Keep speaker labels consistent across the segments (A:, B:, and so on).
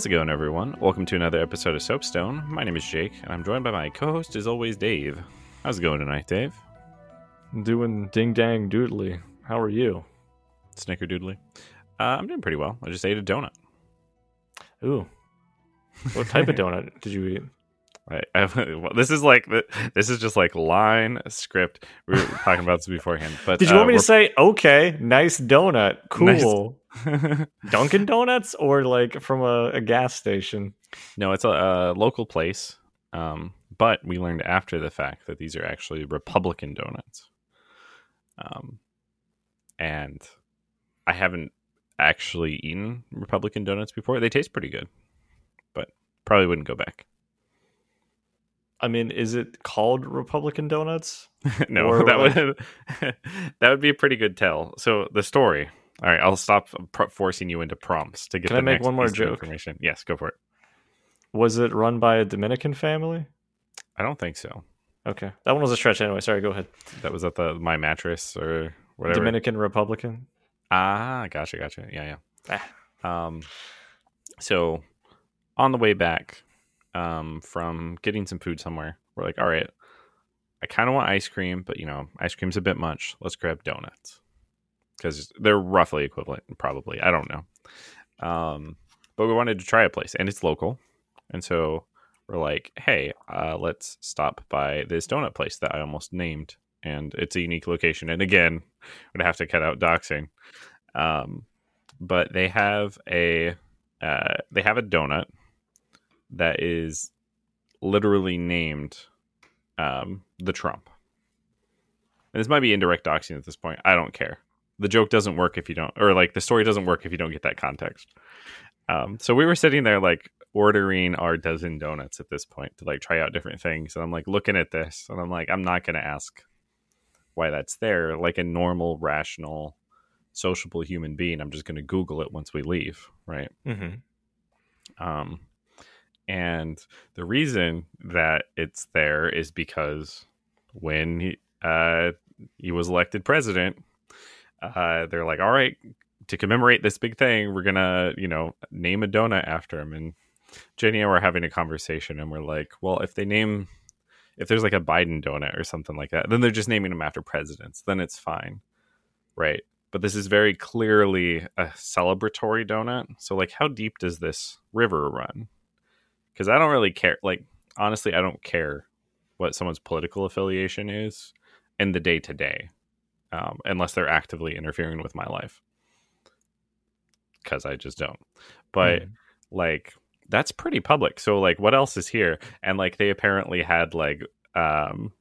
A: How's it going, everyone? Welcome to another episode of Soapstone. My name is Jake, and I'm joined by my co host, as always, Dave. How's it going tonight, Dave?
B: Doing ding dang doodly. How are you?
A: Snickerdoodly. Uh, I'm doing pretty well. I just ate a donut.
B: Ooh. What type of donut did you eat?
A: Well, this is like this is just like line script. We were talking about this beforehand, but
B: Did you
A: uh,
B: want me to say, okay, nice donut,
A: Nice-
B: cool? Dunkin' Donuts or like from a, a gas station?
A: no, it's a, a local place. Um, but we learned after the fact that these are actually Republican donuts. Um, and I haven't actually eaten Republican donuts before. They taste pretty good, but probably wouldn't go back.
B: I mean, is it called Republican Donuts?
A: no,
B: Or,
A: that
B: like-
A: would that would be a pretty good tell. So the story. All right, I'll stop pr- forcing you into prompts to get.
B: Can
A: the
B: I make one more joke?
A: Information. Yes, go for it.
B: Was it run by a Dominican family?
A: I don't think so.
B: Okay. That one was a stretch anyway. Sorry, go ahead.
A: That was at the my mattress or whatever.
B: Dominican Republican.
A: Ah, gotcha, gotcha. Yeah,
B: Ah.
A: yeah. Um, so on the way back, um, from getting some food somewhere, we're like, all right, I kind of want ice cream, but you know, ice cream's a bit much. Let's grab donuts because they're roughly equivalent, probably. I don't know. Um, but we wanted to try a place, and it's local, and so we're like, hey, uh, let's stop by this donut place that I almost named, and it's a unique location. And again, would have to cut out doxing. Um, but they have a uh, they have a donut that is literally named um, the Trump. And this might be indirect doxing at this point. I don't care. The joke doesn't work if you don't, or like the story doesn't work if you don't get that context. Um, so we were sitting there like ordering our dozen donuts at this point to like try out different things, and I'm like looking at this, and I'm like, I'm not gonna ask why that's there like a normal rational sociable human being i'm just going to google it once we leave right
B: Mm-hmm.
A: um and the reason that it's there is because when he uh he was elected president uh they're like all right to commemorate this big thing we're gonna you know name a donut after him and jenny and I were having a conversation and we're like well if they name if there's like a Biden donut or something like that, then they're just naming them after presidents. Then it's fine, right? But this is very clearly a celebratory donut. So, like, how deep does this river run? Because I don't really care. Like, honestly, I don't care what someone's political affiliation is in the day to day, unless they're actively interfering with my life. Because I just don't. But like that's pretty public so like what else is here and like they apparently had like um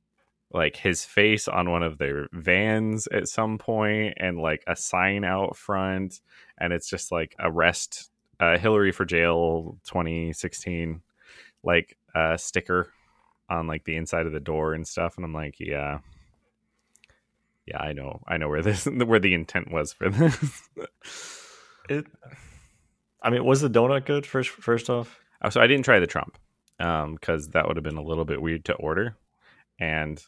A: like his face on one of their vans at some point and like a sign out front and it's just like arrest uh hillary for jail 2016 like uh sticker on like the inside of the door and stuff and i'm like yeah yeah i know i know where this where the intent was for this
B: It. I mean, was the donut good? First, first off,
A: Oh, so I didn't try the Trump because that would have been a little bit weird to order. And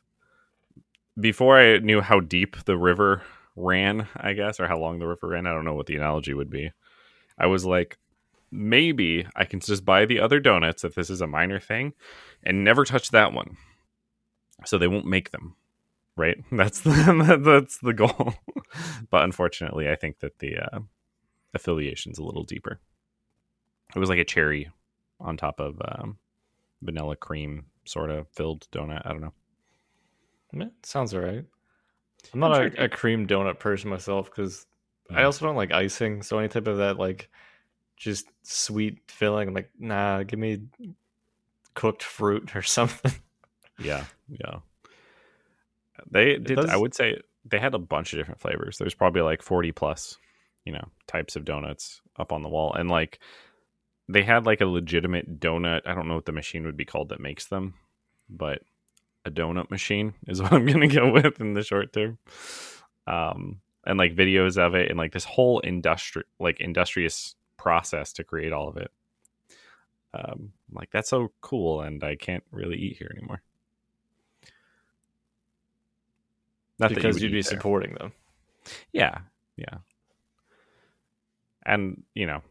A: before I knew how deep the river ran, I guess, or how long the river ran, I don't know what the analogy would be. I was like, maybe I can just buy the other donuts if this is a minor thing and never touch that one. So they won't make them. Right? That's the, that's the goal. but unfortunately, I think that the uh, affiliation's a little deeper. It was like a cherry on top of um, vanilla cream sort of filled donut. I don't know.
B: Yeah, sounds alright. I'm not
A: I'm
B: a,
A: sure-
B: a cream donut person myself because I
A: Mm.
B: also don't like icing. So any type of that like just sweet filling, I'm like, nah, give me cooked fruit or something.
A: Yeah, yeah. They did. I would say they had a bunch of different flavors. There's probably like 40 plus, you know, types of donuts up on the wall, and like they had like a legitimate donut. I don't know what the machine would be called that makes them, but a donut machine is what I'm gonna go with in the short term. Um, and like videos of it, and like this whole industry, like industrious process to create all of it. Um, like that's so cool, and I can't really eat here anymore. Not that you
B: because
A: would
B: you'd be
A: there.
B: supporting them.
A: Yeah, yeah. And you know,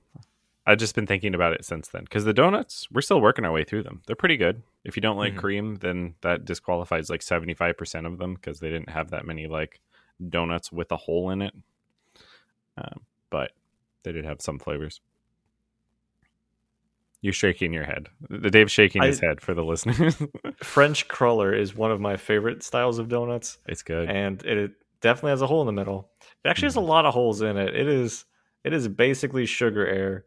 A: I've just been thinking about it since then because the donuts we're still working our way through them. They're pretty good. If you don't like
B: Mhm.
A: cream, then that disqualifies like seventy five percent of them because they didn't have that many like donuts with a hole in it. Um, but they did have some flavors. You're shaking your head. The Dave's shaking his
B: I-
A: head for the listeners.
B: French cruller is one of my favorite styles of donuts,
A: it's good.
B: and it definitely has a hole in the middle. It actually has a lot of holes in it. It is it is basically sugar air,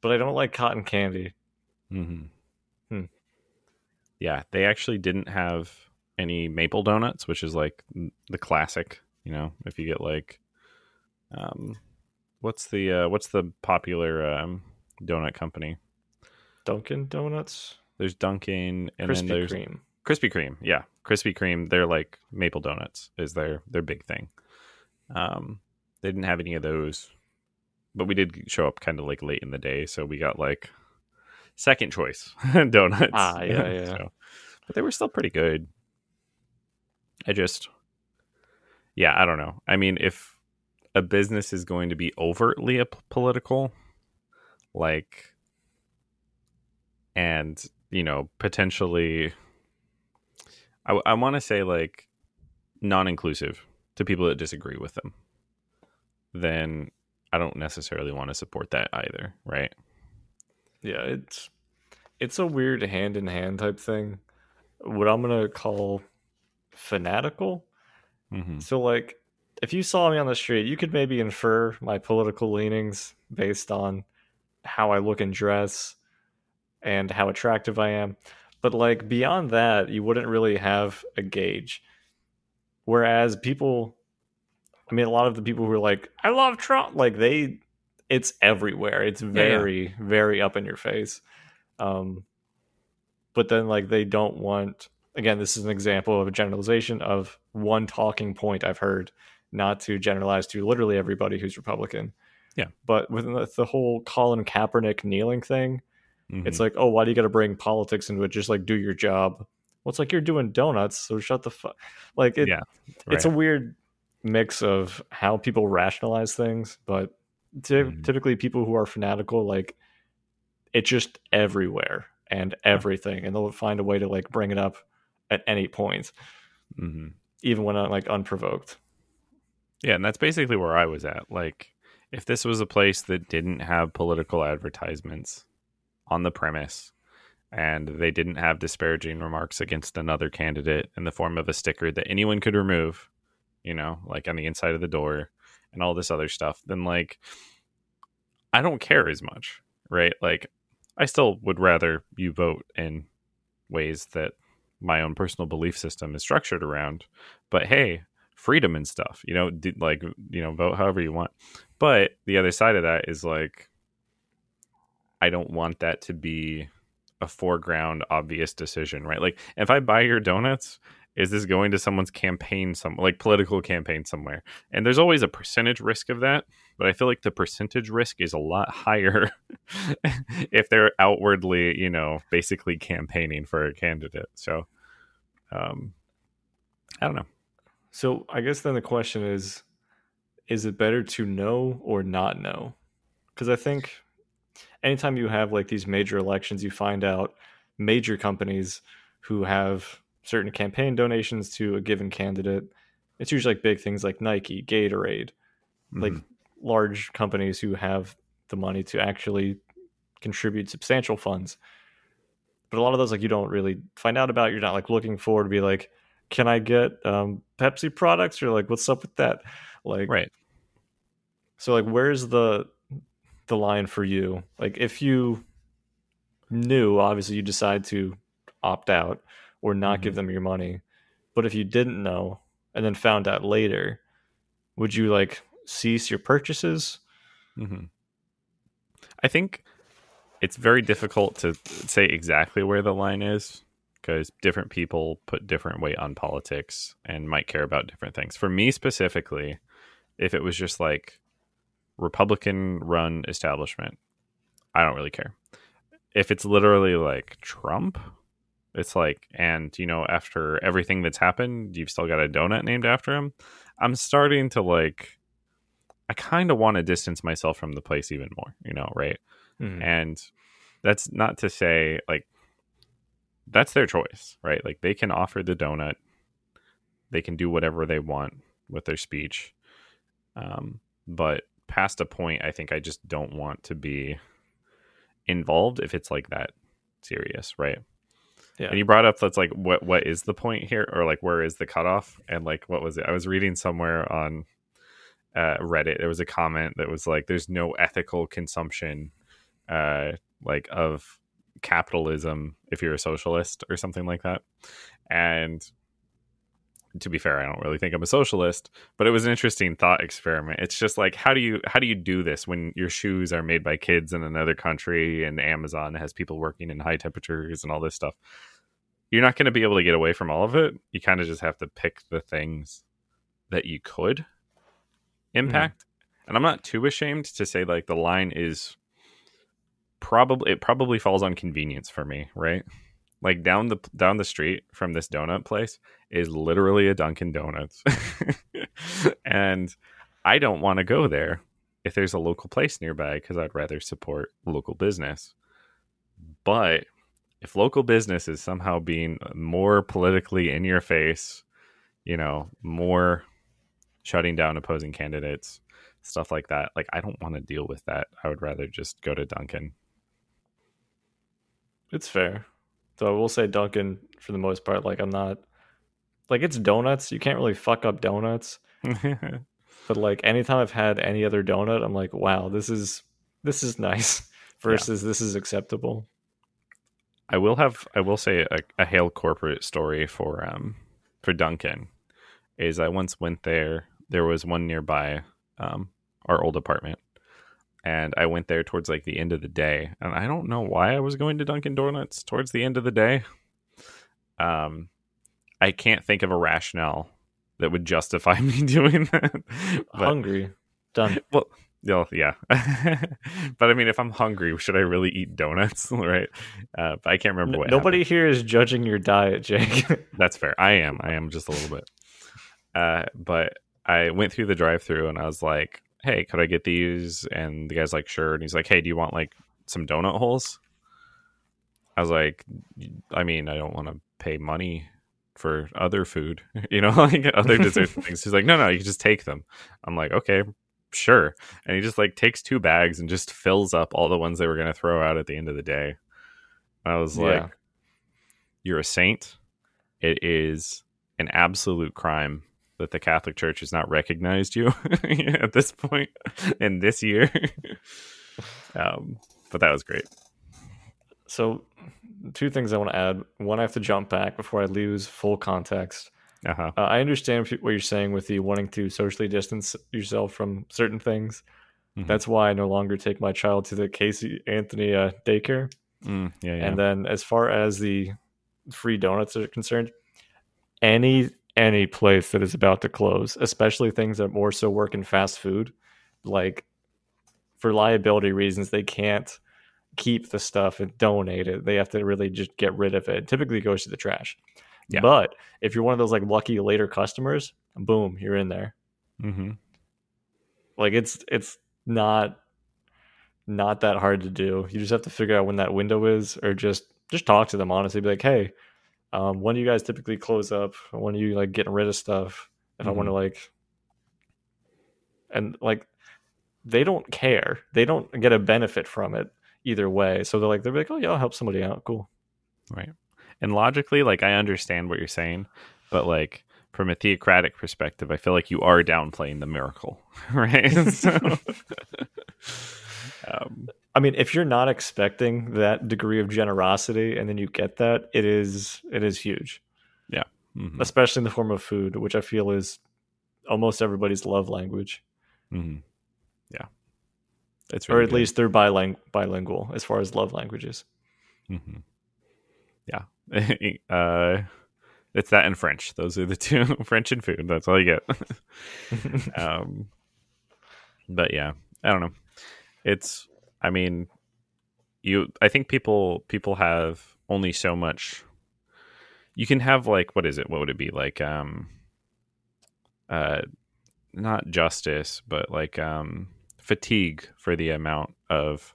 B: but I don't like cotton candy.
A: hmm
B: Hmm.
A: Yeah, they actually didn't have any maple donuts, which is like the classic. You know, if you get like, um, what's the uh, what's the popular um, donut company?
B: Dunkin' Donuts,
A: There's Dunkin' and
B: Krispy
A: then there's
B: Kreme.
A: Krispy Kreme. Yeah, Krispy Kreme. They're like maple donuts is their their big thing. Um, they didn't have any of those, but we did show up kind of like late in the day, so we got like second choice donuts.
B: Ah, yeah, yeah.
A: So- but they were still pretty good. I just, yeah, I don't know. I mean, if a business is going to be overtly a p- political, like, and you know, potentially, I, I want to say like non-inclusive to people that disagree with them, then I don't necessarily want to support that either, right?
B: Yeah, it's it's a weird hand in hand type thing. What I'm gonna call fanatical.
A: Mm-hmm.
B: So like if you saw me on the street, you could maybe infer my political leanings based on how I look and dress and how attractive I am. But like beyond that, you wouldn't really have a gauge. Whereas people I mean a lot of the people who are like, I love Trump, like they it's everywhere. It's
A: yeah.
B: very, very up in your face. Um but then like they don't want again, this is an example of a generalization of one talking point I've heard, not to generalize to literally everybody who's Republican.
A: Yeah.
B: But with the, the whole Colin Kaepernick kneeling thing,
A: Mm-hmm.
B: it's like, oh, why do you got to bring politics into it? Just like do your job. Well, it's like you're doing donuts, so shut the fuck. Like it,
A: Yeah,
B: it's a weird mix of how people rationalize things, but ty-
A: Mhm.
B: typically people who are fanatical, like it's just everywhere and everything, and they'll find a way to like bring it up at any point,
A: hmm
B: even when uh, like unprovoked.
A: Yeah, and that's basically where I was at. Like, if this was a place that didn't have political advertisements on the premise, and they didn't have disparaging remarks against another candidate in the form of a sticker that anyone could remove, you know, like on the inside of the door and all this other stuff, then like, I don't care as much, right? Like, I still would rather you vote in ways that my own personal belief system is structured around. But hey, freedom and stuff, you know, like, you know, vote however you want. But the other side of that is like, I don't want that to be a foreground obvious decision, right? Like, if I buy your donuts, is this going to someone's campaign, some like political campaign somewhere? And there's always a percentage risk of that, but I feel like the percentage risk is a lot higher if they're outwardly, you know, basically campaigning for a candidate. So, um, I don't know.
B: So I guess then the question is is it better to know or not know? Because I think anytime you have like these major elections, you find out major companies who have certain campaign donations to a given candidate. It's usually like big things like Nike, Gatorade, like
A: Mhm.
B: large companies who have the money to actually contribute substantial funds. But a lot of those like you don't really find out about. You're not like looking forward to be like, can I get um, Pepsi products? Or like, what's up with that? Like,
A: right.
B: so like, where's the the line for you? Like, if you knew, obviously, you decide to opt out or not give them your money. But if you didn't know and then found out later, would you like cease your purchases?
A: hmm I think it's very difficult to say exactly where the line is because different people put different weight on politics and might care about different things. For me specifically, if it was just like Republican run establishment, I don't really care. If it's literally like Trump, it's like, and you know, after everything that's happened, you've still got a donut named after him. I'm starting to like, I kind of want to distance myself from the place even more, you know, right?
B: Mhm.
A: And that's not to say like that's their choice, right? Like they can offer the donut, they can do whatever they want with their speech. Um, but past a point, I think I just don't want to be involved if it's like that serious, right?
B: Yeah.
A: And you brought up that's like what what is the point here, or like where is the cutoff? And like what was it? I was reading somewhere on uh, Reddit. There was a comment that was like, "There's no ethical consumption, uh, like of capitalism if you're a socialist or something like that." And to be fair, I don't really think I'm a socialist, but it was an interesting thought experiment. It's just like how do you how do you do this when your shoes are made by kids in another country and Amazon has people working in high temperatures and all this stuff? You're not going to be able to get away from all of it. You kind of just have to pick the things that you could mm-hmm. impact. And I'm not too ashamed to say like the line is probably it probably falls on convenience for me, right? Like down the down the street from this donut place is literally a Dunkin' Donuts. and I don't want to go there if there's a local place nearby because I'd rather support local business. But if local business is somehow being uh, more politically in your face, you know, more shutting down opposing candidates, stuff like that, like I don't want to deal with that. I would rather just go to Dunkin'.
B: It's fair. So I will say Dunkin' for the most part. Like I'm not like it's donuts. You can't really fuck up donuts. But like anytime I've had any other donut, I'm like, wow, this is this is nice. Versus this is acceptable.
A: I will have I will say a, a hail corporate story for um for Dunkin' is I once went there. There was one nearby um our old apartment, and I went there towards like the end of the day, and I don't know why I was going to Dunkin' Donuts towards the end of the day. Um, I can't think of a rationale that would justify me doing that. But-
B: Hungry. Done.
A: well, yeah, yeah. but I mean, if I'm hungry, should I really eat donuts? right? Uh, but I can't remember what.
B: nobody
A: happened.
B: here is judging your diet, Jake.
A: That's fair. I am. I am just a little bit. Uh, but I went through the drive-through and I was like, "Hey, could I get these?" And the guy's like, "Sure." And he's like, "Hey, do you want like some donut holes?" I was like, "I mean, I don't want to pay money." For other food, you know, like other dessert things. He's like, no, no, you can just take them. I'm like, okay, sure. And he just like takes two bags and just fills up all the ones they were going to throw out at the end of the day. I was like,
B: Yeah.
A: you're a saint. It is an absolute crime that the Catholic Church has not recognized you at this point in this year. um, but that was great.
B: so, two things I want to add. One, I have to jump back before I lose full context.
A: Uh-huh.
B: Uh, I understand what you're saying with the wanting to socially distance yourself from certain things.
A: Mhm.
B: That's why I no longer take my child to the Casey Anthony uh, daycare.
A: Mm, yeah, yeah.
B: And then, as far as the free donuts are concerned, any any place that is about to close, especially things that more so work in fast food, like for liability reasons, they can't keep the stuff and donate it. They have to really just get rid of it. Typically, it goes to the trash.
A: Yeah.
B: But if you're one of those like lucky later customers, boom, you're in there.
A: hmm
B: Like it's it's not not that hard to do. You just have to figure out when that window is, or just just talk to them honestly. Be like, hey, um, when do you guys typically close up? When are you like getting rid of stuff? If I want to like, and like, they don't care. They don't get a benefit from it either way. So they're like, they're like, oh yeah, I'll help somebody out. Cool.
A: Right. And logically, like I understand what you're saying, but like from a theocratic perspective, I feel like you are downplaying the miracle, right? so,
B: I mean, if you're not expecting that degree of generosity and then you get that, it is it is huge.
A: mhm,
B: especially in the form of food, which I feel is almost everybody's love language,
A: mhm. yeah, it's
B: or at
A: good.
B: least they're biling- bilingual as far as love languages.
A: Mhm. yeah. uh, it's that and French. Those are the two French and food. That's all you get. um, but yeah, I don't know. It's, I mean, you. I think people people have only so much. You can have like what is it? What would it be like? Um, uh, not justice, but like um fatigue for the amount of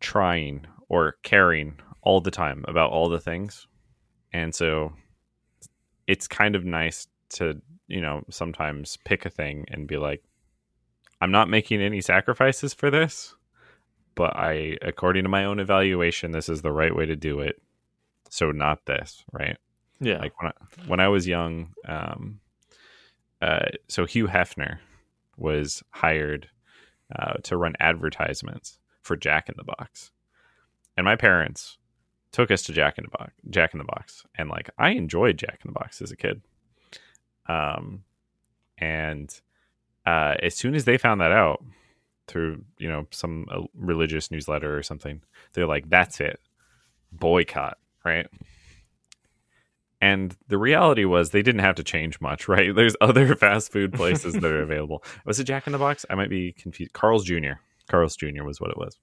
A: trying or caring all the time about all the things. And so it's kind of nice to, you know, sometimes pick a thing and be like, I'm not making any sacrifices for this, but I, according to my own evaluation, this is the right way to do it. So not this, right?
B: Yeah.
A: Like when I, when I was young, um, uh, so Hugh Hefner was hired uh, to run advertisements for Jack in the Box, and my parents took us to Jack in the Box. Jack in the Box, and like I enjoyed Jack in the Box as a kid. Um, and uh, as soon as they found that out through you know some uh, religious newsletter or something, they're like, "That's it, boycott." Right. And the reality was they didn't have to change much, right? There's other fast food places that are available. Was it Jack in the Box? I might be confused. Carl's Jr. Carl's Jr. was what it was.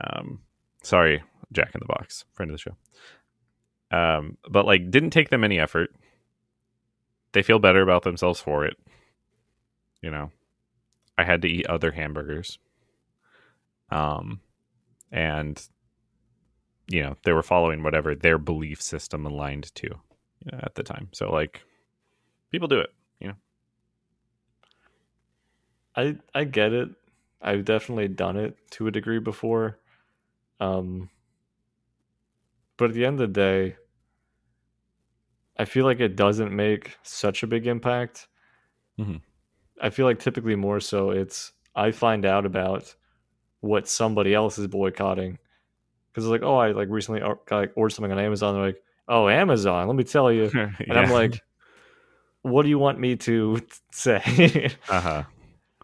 A: Um, sorry, Jack in the Box, friend of the show. Um, but like, didn't take them any effort. They feel better about themselves for it. You know, I had to eat other hamburgers. Um, and you know they were following whatever their belief system aligned to you know, at the time. So like, people do it. You know,
B: I I get it. I've definitely done it to a degree before. Um but at the end of the day, I feel like it doesn't make such a big impact.
A: Mhm.
B: I feel like typically more so it's I find out about what somebody else is boycotting because it's like, oh, I like recently or- like, ordered something on Amazon. They're like, oh, Amazon, let me tell you, and I'm like, what do you want me to say?
A: uh huh.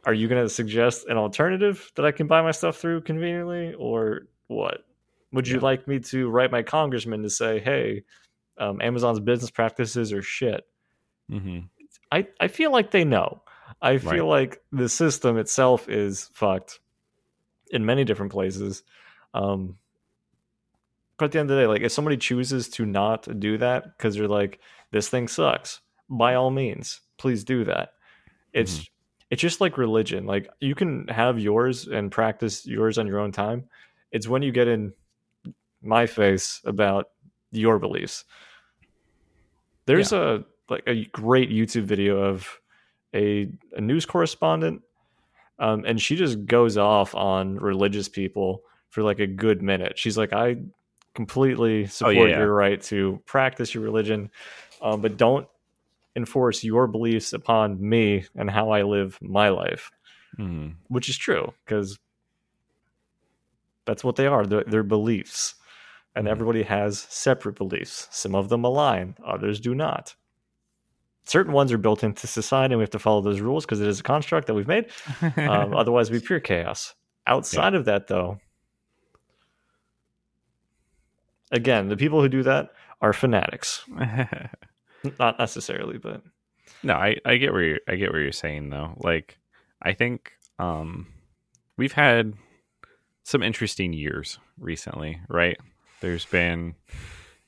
B: Are you going to suggest an alternative that I can buy my stuff through conveniently, or what? Would you
A: Yeah.
B: like me to write my congressman to say, hey, um, Amazon's business practices are shit?
A: hmm
B: I, I feel like they know. I feel like the system itself is fucked in many different places. Um, but at the end of the day, like if somebody chooses to not do that because they're like, this thing sucks, by all means, please do that. It's it's just like religion. Like you can have yours and practice yours on your own time. It's when you get in my face about your beliefs. There's a like a great YouTube video of a, a news correspondent, um, and she just goes off on religious people for like a good minute. She's like, I completely support
A: yeah.
B: your right to practice your religion, um, but don't enforce your beliefs upon me and how I live my life,
A: hmm
B: which is true because that's what they are. They're, they're beliefs. And
A: Mhm.
B: everybody has separate beliefs. Some of them align, others do not. Certain ones are built into society, and we have to follow those rules because it is a construct that we've made. Um, otherwise, be pure chaos. Outside of that, though, again, the people who do that are fanatics. Not necessarily, but
A: no, I, I get where you're, I get where you're saying though. Like, I think um, we've had some interesting years recently, right? There's been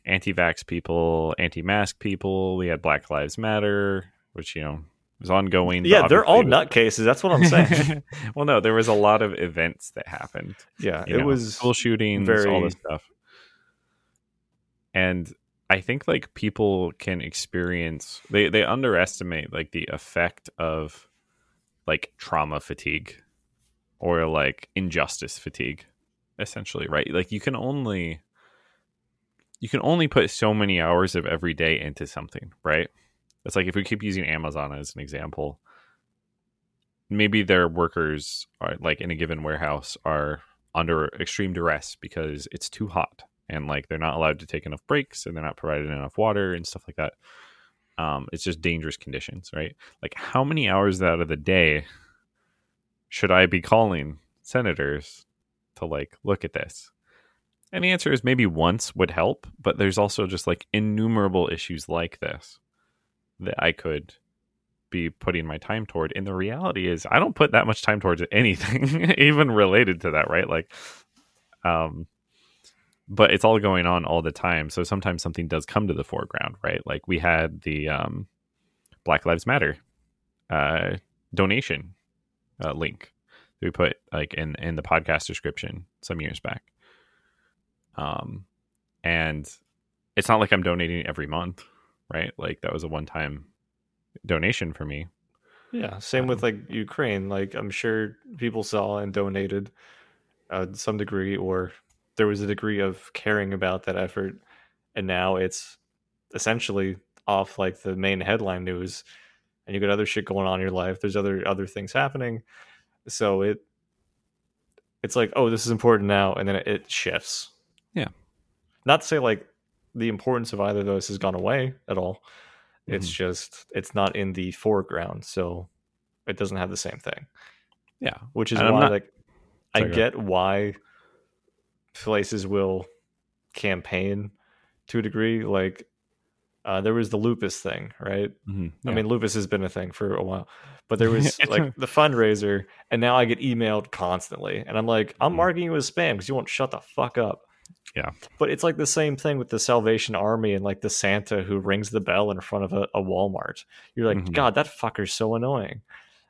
A: anti-vax people, anti-mask people. We had Black Lives Matter, which you know was ongoing.
B: yeah, they're all nutcases. That's what I'm saying.
A: well, no, there was a lot of events that happened.
B: yeah, it
A: know,
B: was
A: school shootings, all this stuff. And I think like people can experience they they underestimate like the effect of like trauma fatigue or like injustice fatigue essentially, right? Like you can only you can only put so many hours of every day into something, right? It's like if we keep using Amazon as an example, maybe their workers are like in a given warehouse are under extreme duress because it's too hot and like they're not allowed to take enough breaks and they're not provided enough water and stuff like that. Um, it's just dangerous conditions, right? Like how many hours out of the day should I be calling senators to like look at this? And the answer is maybe once would help, but there's also just like innumerable issues like this that I could be putting my time toward. And the reality is I don't put that much time towards anything even related to that, right? Like um but it's all going on all the time. So sometimes something does come to the foreground, right? Like we had the um Black Lives Matter uh, donation uh, link that we put like in in the podcast description some years back. Um, and it's not like I'm donating every month, right? Like that was a one time donation for me.
B: Yeah, same with
A: Um,
B: like Ukraine. Like I'm sure people saw and donated uh, some degree, or there was a degree of caring about that effort, and now it's essentially off like the main headline news, and you got other shit going on in your life. There's other other things happening, so it it's like oh this is important now, and then it shifts.
A: Yeah.
B: not to say like the importance of either of those has gone away at all. It's
A: Mhm.
B: just it's not in the foreground, so it doesn't have the same thing.
A: Yeah.
B: Which is
A: And
B: why
A: not-
B: like I
A: Sorry, go
B: get why places will campaign to a degree. Like uh, there was the lupus thing, right?
A: Mhm.
B: I mean, lupus has been a thing for a while, but there was like the fundraiser, and now I get emailed constantly, and I'm like, I'm
A: Mhm.
B: marking you as spam because you won't shut the fuck up.
A: Yeah.
B: But it's like the same thing with the Salvation Army and like the Santa who rings the bell in front of a, a Walmart. You're like,
A: Mhm.
B: God, that fucker's so annoying.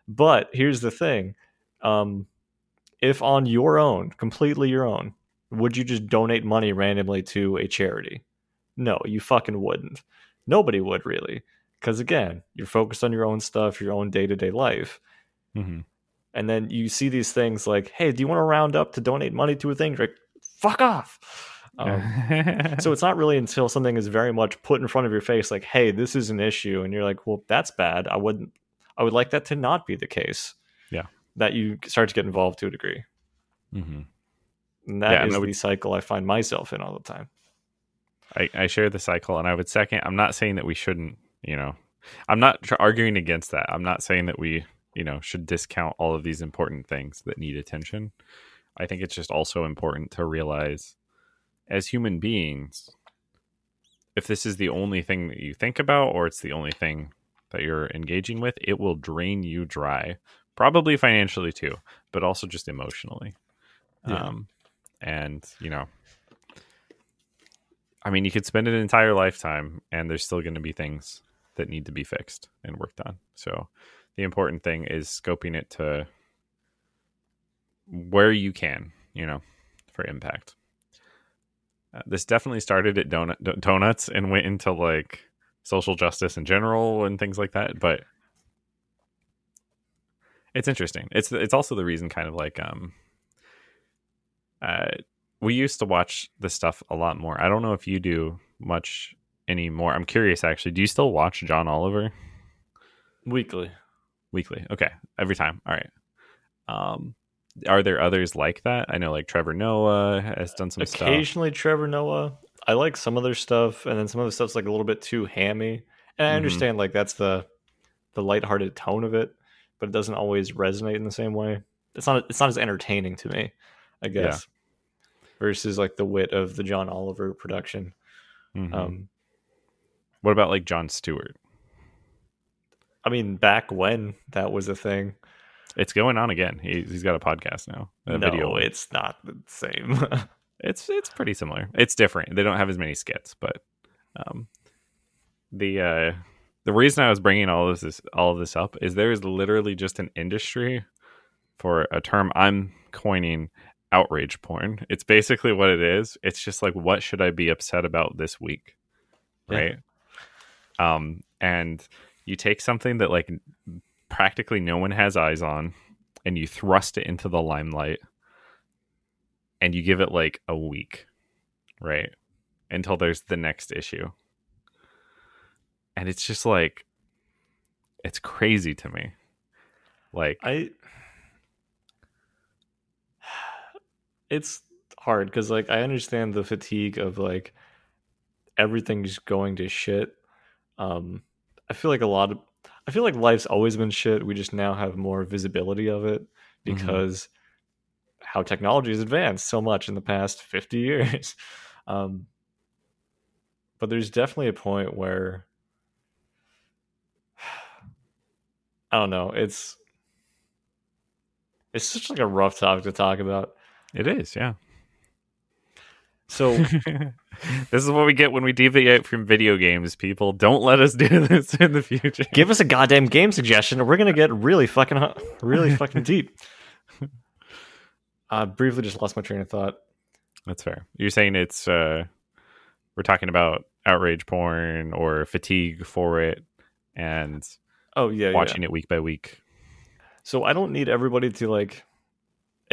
B: But here's the thing. Um, if on your own, completely your own, would you just donate money randomly to a charity? No, you fucking wouldn't. Nobody would really. Because again, you're focused on your own stuff, your own day to day life.
A: Mhm.
B: And then you see these things like, hey, do you want to round up to donate money to a thing? You're like, fuck off. Um, so it's not really until something is very much put in front of your face, like, hey, this is an issue. And you're like, well, that's bad. I wouldn't, I would like that to not be the case.
A: Yeah.
B: That you start to get involved to a degree.
A: Mhm.
B: And that is
A: Yeah, no, we-
B: the cycle I find myself in all the time.
A: I, I share the cycle, and I would second. I'm not saying that we shouldn't, you know, I'm not tr- arguing against that. I'm not saying that we, you know, should discount all of these important things that need attention. I think it's just also important to realize, as human beings, if this is the only thing that you think about, or it's the only thing that you're engaging with, it will drain you dry. Probably financially too, but also just emotionally.
B: Yeah.
A: Um, and you know, I mean, you could spend an entire lifetime and there's still going to be things that need to be fixed and worked on. So the important thing is scoping it to where you can, you know, for impact. Uh, this definitely started at donut do- donuts and went into like social justice in general and things like that, but it's interesting. It's it's also the reason kind of like um uh we used to watch this stuff a lot more. I don't know if you do much anymore. I'm curious actually. Do you still watch John Oliver
B: Weekly.
A: weekly? Okay, every time. All right. Um, are there others like that? I know like Trevor Noah has done some stuff.
B: Occasionally, Trevor Noah. I like some of their stuff, and then some of the stuff's like a little bit too hammy. And I
A: Mhm.
B: understand like that's the the lighthearted tone of it, but it doesn't always resonate in the same way. It's not it's not as entertaining to me, I guess. Versus like the wit of the John Oliver production.
A: Mhm.
B: Um,
A: what about like Jon Stewart?
B: I mean, back when that was a thing.
A: It's going on again. He, he's got a podcast now. A
B: no,
A: video.
B: it's not the same.
A: It's it's pretty similar. It's different. They don't have as many skits, but um, the uh, the reason I was bringing all of this all of this up is there is literally just an industry for a term I'm coining outrage porn. It's basically what it is. It's just like what should I be upset about this week,
B: Yeah.
A: right? Um, and you take something that like practically no one has eyes on, and you thrust it into the limelight and you give it like a week, right? Until there's the next issue. And it's just like it's crazy to me. Like
B: I it's hard because like I understand the fatigue of like everything's going to shit. Um I feel like a lot of I feel like life's always been shit. We just now have more visibility of it
A: Mhm.
B: because how technology has advanced so much in the past 50 years. Um but there's definitely a point where I don't know, it's it's such like a rough topic to talk about.
A: it is, yeah.
B: So
A: this is what we get when we deviate from video games. People don't let us do this in the future.
B: give us a goddamn game suggestion, or we're gonna get really fucking, hu- really fucking deep. I briefly just lost my train of thought.
A: That's fair. You're saying it's uh we're talking about outrage porn or fatigue for it and
B: Oh yeah, yeah.
A: watching it week by week.
B: So I don't need everybody to like.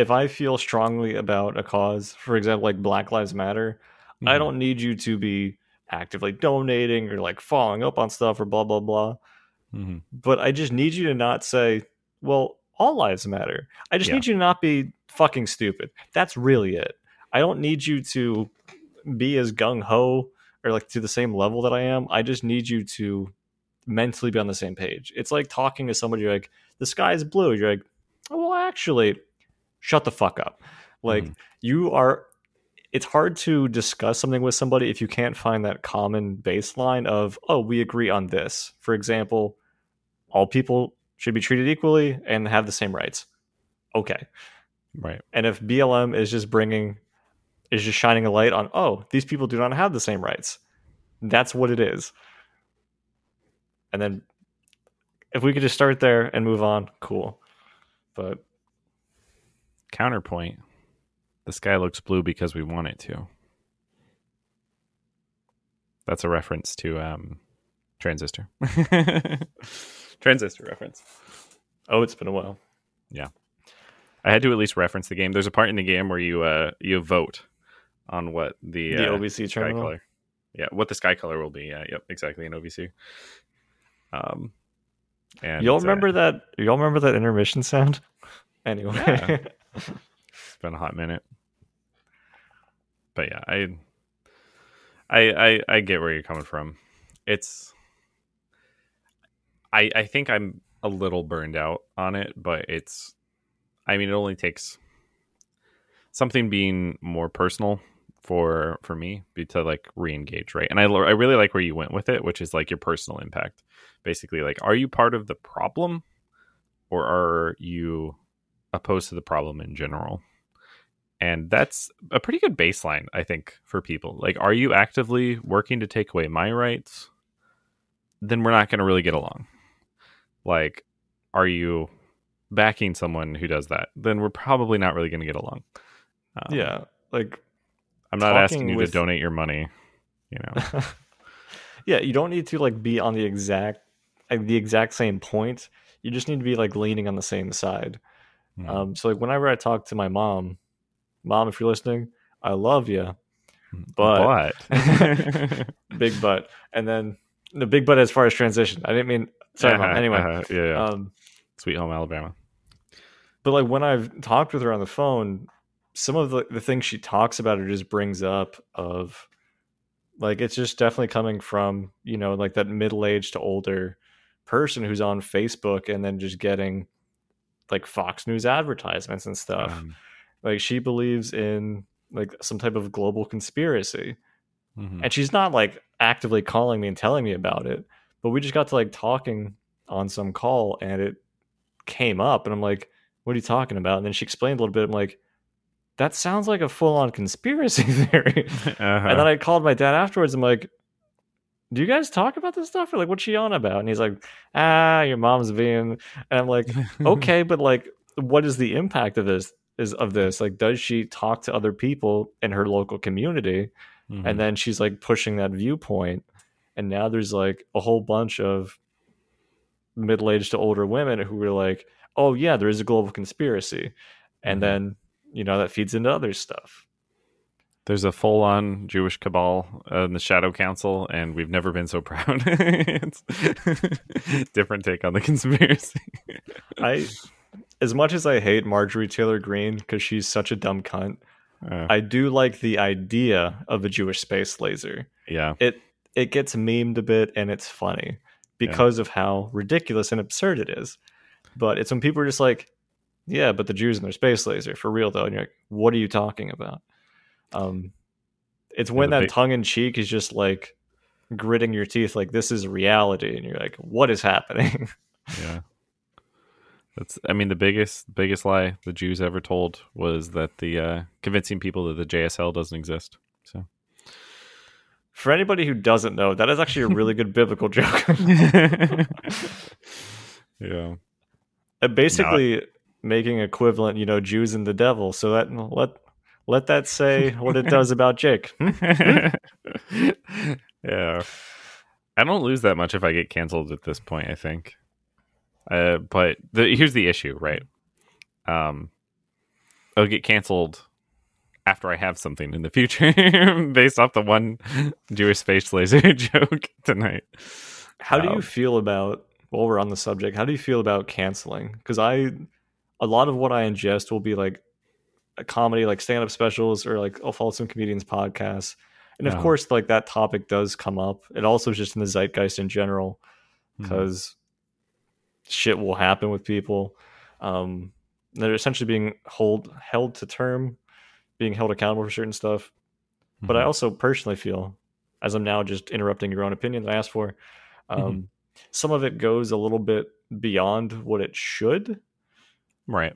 B: If I feel strongly about a cause, for example, like Black Lives Matter, I
A: Mhm.
B: don't need you to be actively donating or like following up on stuff or blah blah blah.
A: Mhm.
B: But I just need you to not say, "Well, all lives matter." I just
A: Yeah.
B: need you to not be fucking stupid. That's really it. I don't need you to be as gung ho or like to the same level that I am. I just need you to mentally be on the same page. It's like talking to somebody you're like, "The sky is blue." You're like, "Oh, well, actually, shut the fuck up." Like
A: Mhm.
B: you are it's hard to discuss something with somebody if you can't find that common baseline of, "Oh, we agree on this." For example, all people should be treated equally and have the same rights. Okay.
A: Right.
B: And if BLM is just bringing is just shining a light on, "Oh, these people do not have the same rights." That's what it is. And then if we could just start there and move on, cool. But
A: Counterpoint. The sky looks blue because we want it to. That's a reference to um Transistor. Transistor reference.
B: oh, it's been a while. Yeah.
A: I had to at least reference the game. There's a part in the game where you uh you vote on what the,
B: The
A: uh,
B: OVC
A: sky
B: terminal.
A: color. Yeah, what the sky color will be. Yeah, yep, exactly in OVC. Um, and
B: y'all
A: uh,
B: remember that? Y'all remember that intermission sound? Anyway,
A: Yeah. It's been a hot minute, but yeah, I, I, I, I get where you're coming from. It's, I, I think I'm a little burned out on it, but it's, I mean, it only takes something being more personal for for me to like re-engage right? And I, I really like where you went with it which is like your personal impact. Basically like are you part of the problem or are you opposed to the problem in general. And that's a pretty good baseline i think for people. Like are you actively working to take away my rights? Then we're not going to really get along. Like are you backing someone who does that? Then we're probably not really going to get along. Um,
B: yeah, like
A: i'm not asking you
B: with-
A: to donate your money you know.
B: Yeah, you don't need to like be on the exact like, the exact same point. You just need to be like leaning on the same side.
A: Hmm.
B: Um, so like whenever I talk to my mom, mom, if you're listening, I love you, but-
A: but
B: big butt, and then the big butt as far as transition. I didn't mean sorry.
A: Uh-huh,
B: Anyway,
A: uh-huh, yeah, yeah.
B: um,
A: sweet home alabama
B: but like when I've talked with her on the phone, some of the, the things she talks about it just brings up of like it's just definitely coming from you know like that middle aged to older person who's on Facebook and then just getting like Fox News advertisements and stuff.
A: Um,
B: like she believes in like some type of global conspiracy.
A: mhm.
B: And she's not like actively calling me and telling me about it, but we just got to like talking on some call and it came up and I'm like, what are you talking about? And then she explained a little bit. I'm like, that sounds like a full on conspiracy theory.
A: Uh-huh.
B: And then I called my dad afterwards. I'm like, do you guys talk about this stuff? Or like, what's she on about? And he's like, ah, your mom's being. And I'm like, okay, but like, what is the impact of this? Is of this like, does she talk to other people in her local community?
A: Mhm.
B: and then she's like pushing that viewpoint and now there's like a whole bunch of middle-aged to older women who are like oh yeah there is a global conspiracy and
A: Mhm.
B: then you know that feeds into other stuff
A: There's a full on Jewish cabal in the Shadow Council, and we've never been so proud. it's different take on the conspiracy.
B: i as much as i hate marjorie taylor greene because she's such a dumb cunt
A: Uh,
B: i do like the idea of a jewish space laser
A: yeah.
B: it it gets memed a bit and it's funny because of how ridiculous and absurd it is. But it's when people are just like, yeah, but the Jews and their space laser for real though, and you're like, what are you talking about? Um, it's when that
A: big-
B: tongue in cheek is just like gritting your teeth, like this is reality, and you're like, what is happening?
A: Yeah. That's I mean the biggest biggest lie the Jews ever told was that the uh convincing people that the JSL doesn't exist. So
B: For anybody who doesn't know, that is actually a really good biblical joke.
A: yeah.
B: And basically making equivalent, you know, Jews and the devil. So that let let that say what it does about Jake. Hmm?
A: yeah. I don't lose that much if I get canceled at this point, I think. Uh, but the, here's the issue, right? Um, I'll get canceled after I have something in the future based off the one Jewish space laser joke tonight.
B: How do you um, feel about while we're on the subject? How do you feel about canceling? Because I, a lot of what I ingest will be like a comedy, like stand up specials, or like I'll follow some comedians' podcasts, and of course, like that topic does come up. It also is just in the zeitgeist in general, because mm-hmm. shit will happen with people. Um, they're essentially being hold held to term, being held accountable for certain stuff. Mm-hmm. But I mm-hmm. also personally feel, as I'm now just interrupting your own opinion that I asked for, um, mm-hmm. some of it goes a little bit beyond what it should.
A: Right.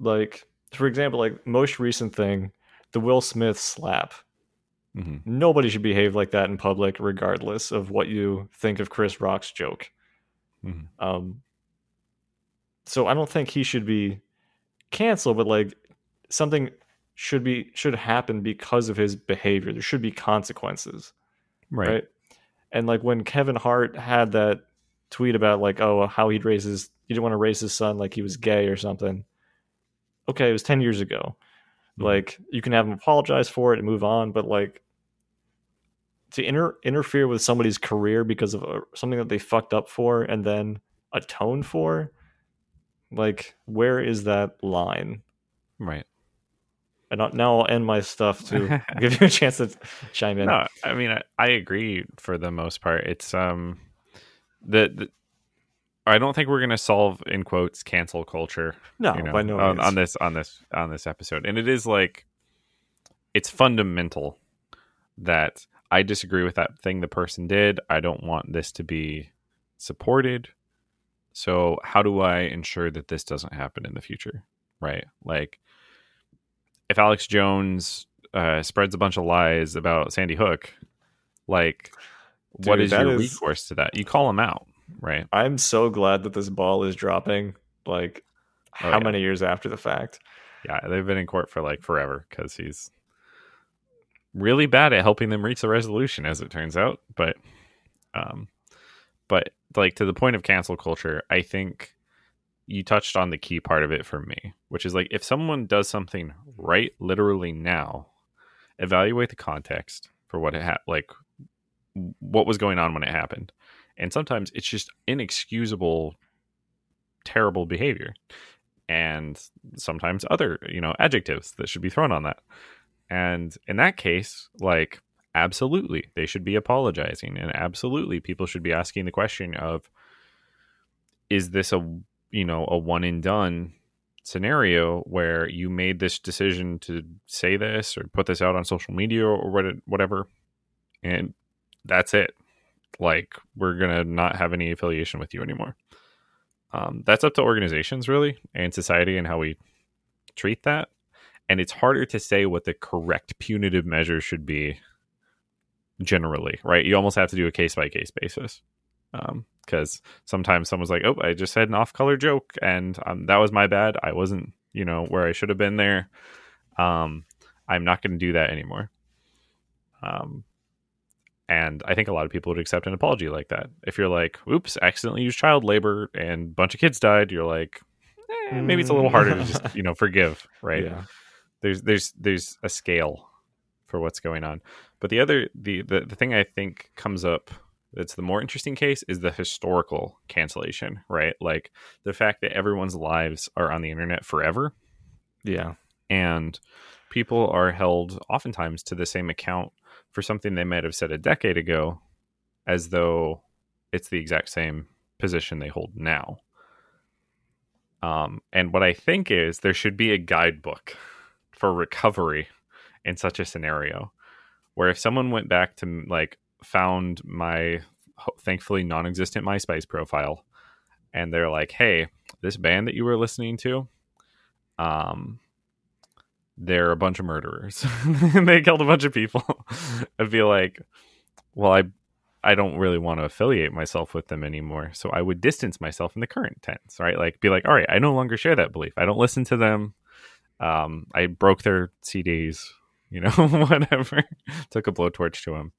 B: Like, for example, like most recent thing, the Will Smith slap. Mm-hmm. Nobody should behave like that in public, regardless of what you think of Chris Rock's joke. Mm-hmm. Um, so I don't think he should be canceled, but like something should be should happen because of his behavior. There should be consequences,
A: right? right?
B: And like when Kevin Hart had that tweet about like oh how he'd raise his he didn't want to raise his son like he was gay or something. Okay, it was ten years ago. Mm-hmm. Like you can have him apologize for it and move on, but like to inter- interfere with somebody's career because of a, uh, something that they fucked up for and then atone for like, where is that line?
A: Right.
B: And now I'll end my stuff to give you a chance to chime in.
A: No, I mean I, I agree for the most part. It's um the, the I don't think we're going to solve in quotes cancel culture.
B: No, you know, by no
A: on, on, this on this on this episode, and it is like it's fundamental that I disagree with that thing the person did. I don't want this to be supported. So how do I ensure that this doesn't happen in the future? Right? Like if Alex Jones uh, spreads a bunch of lies about Sandy Hook, like Dude, what is your is... recourse to that? You call him out, right?
B: I'm so glad that this ball is dropping. Like oh, how yeah. many years after the fact?
A: Yeah, they've been in court for like forever because he's really bad at helping them reach a resolution, as it turns out. But um, but like to the point of cancel culture, I think you touched on the key part of it for me, which is like if someone does something right literally now, evaluate the context for what it had like what was going on when it happened. And sometimes it's just inexcusable terrible behavior. And sometimes other, you know, adjectives that should be thrown on that. And in that case, like absolutely they should be apologizing and absolutely people should be asking the question of is this a you know a one and done scenario where you made this decision to say this or put this out on social media or whatever and that's it like we're gonna not have any affiliation with you anymore um, that's up to organizations really and society and how we treat that and it's harder to say what the correct punitive measure should be generally, right? You almost have to do a case by case basis. Because um, sometimes someone's like, oh, I just said an off color joke and um, that was my bad. I wasn't, you know, where I should have been there. Um, I'm not going to do that anymore. Um, and I think a lot of people would accept an apology like that. If you're like, oops, accidentally used child labor and a bunch of kids died, you're like, eh, maybe it's a little harder to just, you know, forgive, right? Yeah. There's there's there's a scale for what's going on. But the other the, the the thing I think comes up that's the more interesting case is the historical cancellation, right? Like the fact that everyone's lives are on the internet forever.
B: Yeah.
A: And people are held oftentimes to the same account for something they might have said a decade ago as though it's the exact same position they hold now. Um, and what I think is there should be a guidebook for recovery in such a scenario where if someone went back to like found my thankfully non-existent MySpace profile and they're like, "Hey, this band that you were listening to, um they're a bunch of murderers they killed a bunch of people, I'd be like, well, I I don't really want to affiliate myself with them anymore. So I would distance myself in the current tense, right? Like be like, all right, I no longer share that belief. I don't listen to them. Um, I broke their CDs, you know, whatever. Took a blowtorch to them.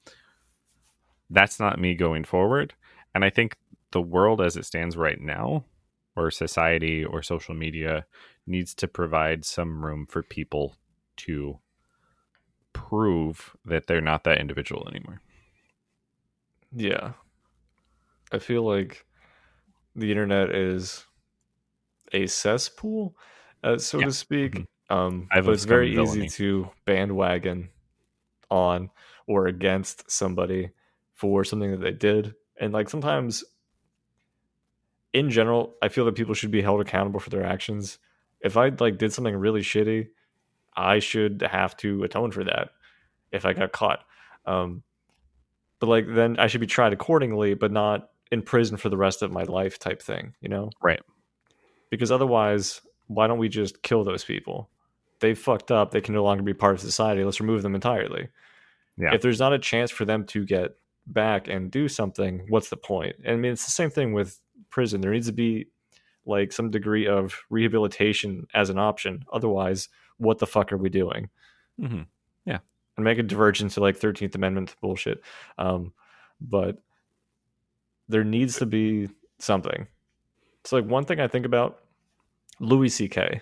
A: That's not me going forward. And I think the world as it stands right now, or society or social media, needs to provide some room for people to prove that they're not that individual anymore.
B: Yeah. I feel like the internet is a cesspool, uh, so
A: Yeah.
B: to speak.
A: Mhm.
B: Um, but it's very easy to bandwagon on or against somebody for something that they did. And like sometimes in general, I feel that people should be held accountable for their actions. If I like did something really shitty, I should have to atone for that if I got caught. Um, but like then I should be tried accordingly, but not in prison for the rest of my life type thing, you know?
A: Right.
B: Because otherwise, why don't we just kill those people? They fucked up. They can no longer be part of society. Let's remove them entirely.
A: Yeah.
B: If there's not a chance for them to get back and do something, what's the point? And I mean, it's the same thing with prison. There needs to be like some degree of rehabilitation as an option. Otherwise, what the fuck are we doing?
A: hmm Yeah,
B: and make a divergence to like 13th amendment bullshit. Um but there needs to be something. It's like one thing i think about louis ck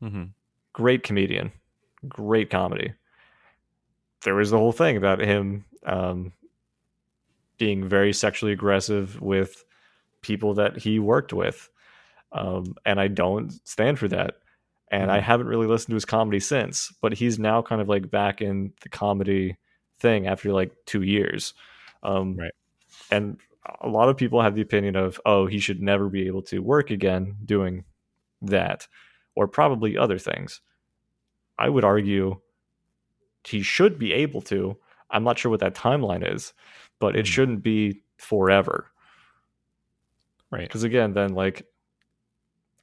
A: hmm
B: great comedian. Great comedy. There was the whole thing about him um being very sexually aggressive with people that he worked with um and i don't stand for that and I
A: Mhm.
B: haven't really listened to his comedy since. But he's now kind of like back in the comedy thing after like two years, um,
A: Right.
B: And a lot of people have the opinion of, oh, he should never be able to work again doing that, or probably other things. I would argue he should be able to. I'm not sure what that timeline is, but it
A: Mhm.
B: shouldn't be forever.
A: Right.
B: Because again, then like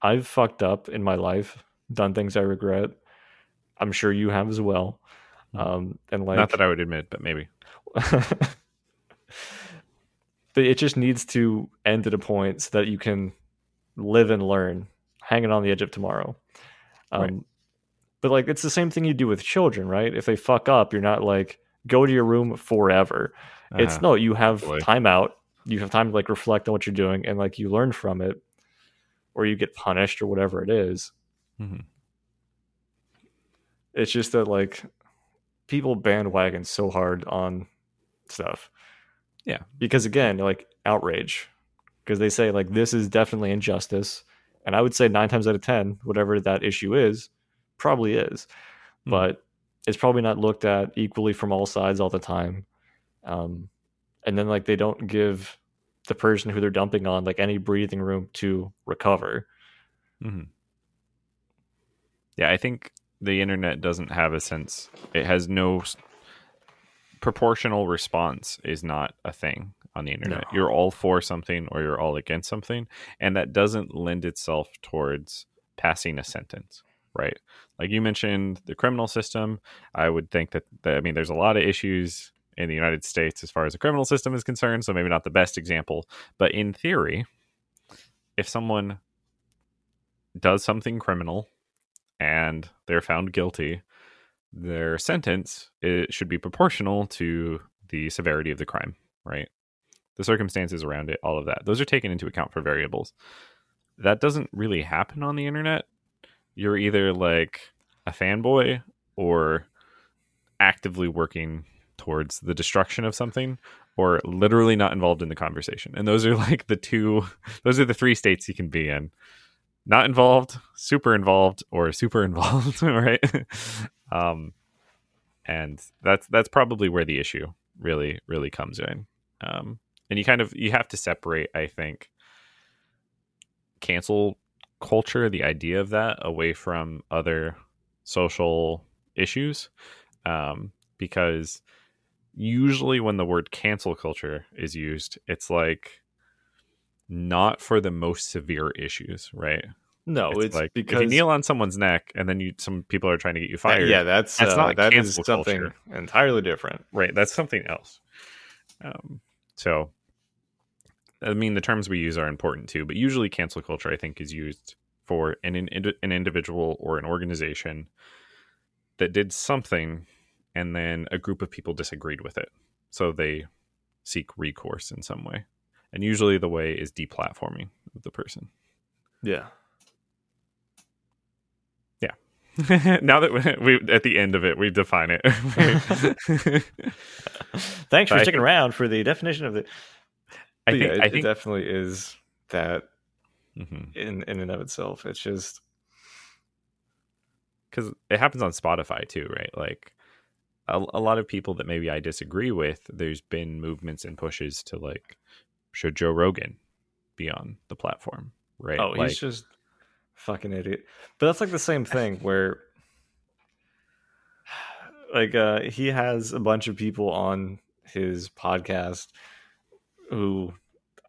B: I've fucked up in my life, done things I regret. I'm sure you have as well.
A: Mhm.
B: Um, and like,
A: Not that I would admit, but maybe.
B: but it just needs to end at a point so that you can live and learn, hanging on the edge of tomorrow. Um,
A: Right.
B: But like, it's the same thing you do with children, right? If they fuck up, you're not like go to your room forever. It's
A: Uh-huh.
B: no, you have
A: Boy.
B: time out. You have time to like reflect on what you're doing and like you learn from it, or you get punished or whatever it is.
A: Mhm.
B: It's just that like people bandwagon so hard on stuff.
A: Yeah.
B: Because again, like outrage. Because they say like this is definitely injustice. And I would say nine times out of ten, whatever that issue is, probably is.
A: Mhm.
B: But it's probably not looked at equally from all sides all the time. Um and then like they don't give the person who they're dumping on like any breathing room to recover.
A: hmm Yeah, I think the internet doesn't have a sense. It has no proportional response. Is not a thing on the internet.
B: No.
A: You're all for something or you're all against something, and that doesn't lend itself towards passing a sentence, right? Like you mentioned, the criminal system. I would think that, that I mean, there's a lot of issues in the United States as far as the criminal system is concerned. So maybe not the best example, but in theory, if someone does something criminal and they're found guilty, their sentence it should be proportional to the severity of the crime, right? The circumstances around it, all of that. Those are taken into account for variables. That doesn't really happen on the internet. You're either like a fanboy or actively working towards the destruction of something or literally not involved in the conversation. And those are like the two those are the three states you can be in not involved, super involved, or super involved, right? um, and that's that's probably where the issue really really comes in. Um, and you kind of you have to separate, I think, cancel culture, the idea of that, away from other social issues, um, because usually when the word cancel culture is used, it's like not for the most severe issues, right?
B: No, it's,
A: It's, like
B: because
A: if you kneel on someone's neck and then you some people are trying to get you fired.
B: yeah, that's
A: That's
B: uh,
A: not
B: that is something
A: culture.
B: entirely different.
A: right. That's something else. Um, so, I mean, the terms we use are important too, but usually cancel culture, I think, is used for an an, an individual or an organization that did something, and then a group of people disagreed with it, so they seek recourse in some way, and usually the way is deplatforming of the person.
B: Yeah. Yeah.
A: now that we, at the end of it, we define it.
B: Thanks for
A: I
B: sticking around for the definition of the.
A: I think,
B: yeah, it,
A: I
B: it definitely is that
A: mhm.
B: in in and of itself. It's just
A: because it happens on Spotify too, right? Like a, a lot of people that maybe I disagree with, there's been movements and pushes to like, should Joe Rogan be on the platform, right?
B: oh,
A: like,
B: he's just fucking idiot. But that's like the same thing where, like, uh, he has a bunch of people on his podcast who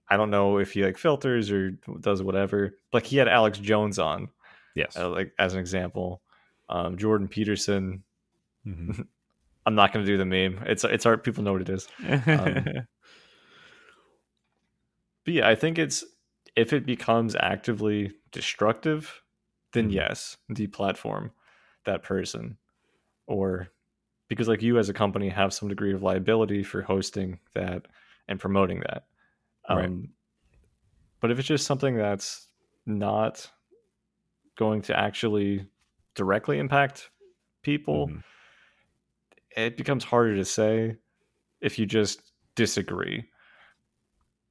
B: I don't know if he like filters or does whatever. Like he had Alex Jones on,
A: yes,
B: uh, like as an example. Um, Jordan Peterson.
A: Mhm.
B: I'm not going to do the meme. It's it's art. People know what it is. um, But yeah, I think it's if it becomes actively destructive, then
A: Mhm.
B: yes, deplatform that person. Or because like you as a company have some degree of liability for hosting that and promoting that. Um
A: Right.
B: but if it's just something that's not going to actually directly impact people,
A: Mhm.
B: It becomes harder to say if you just disagree.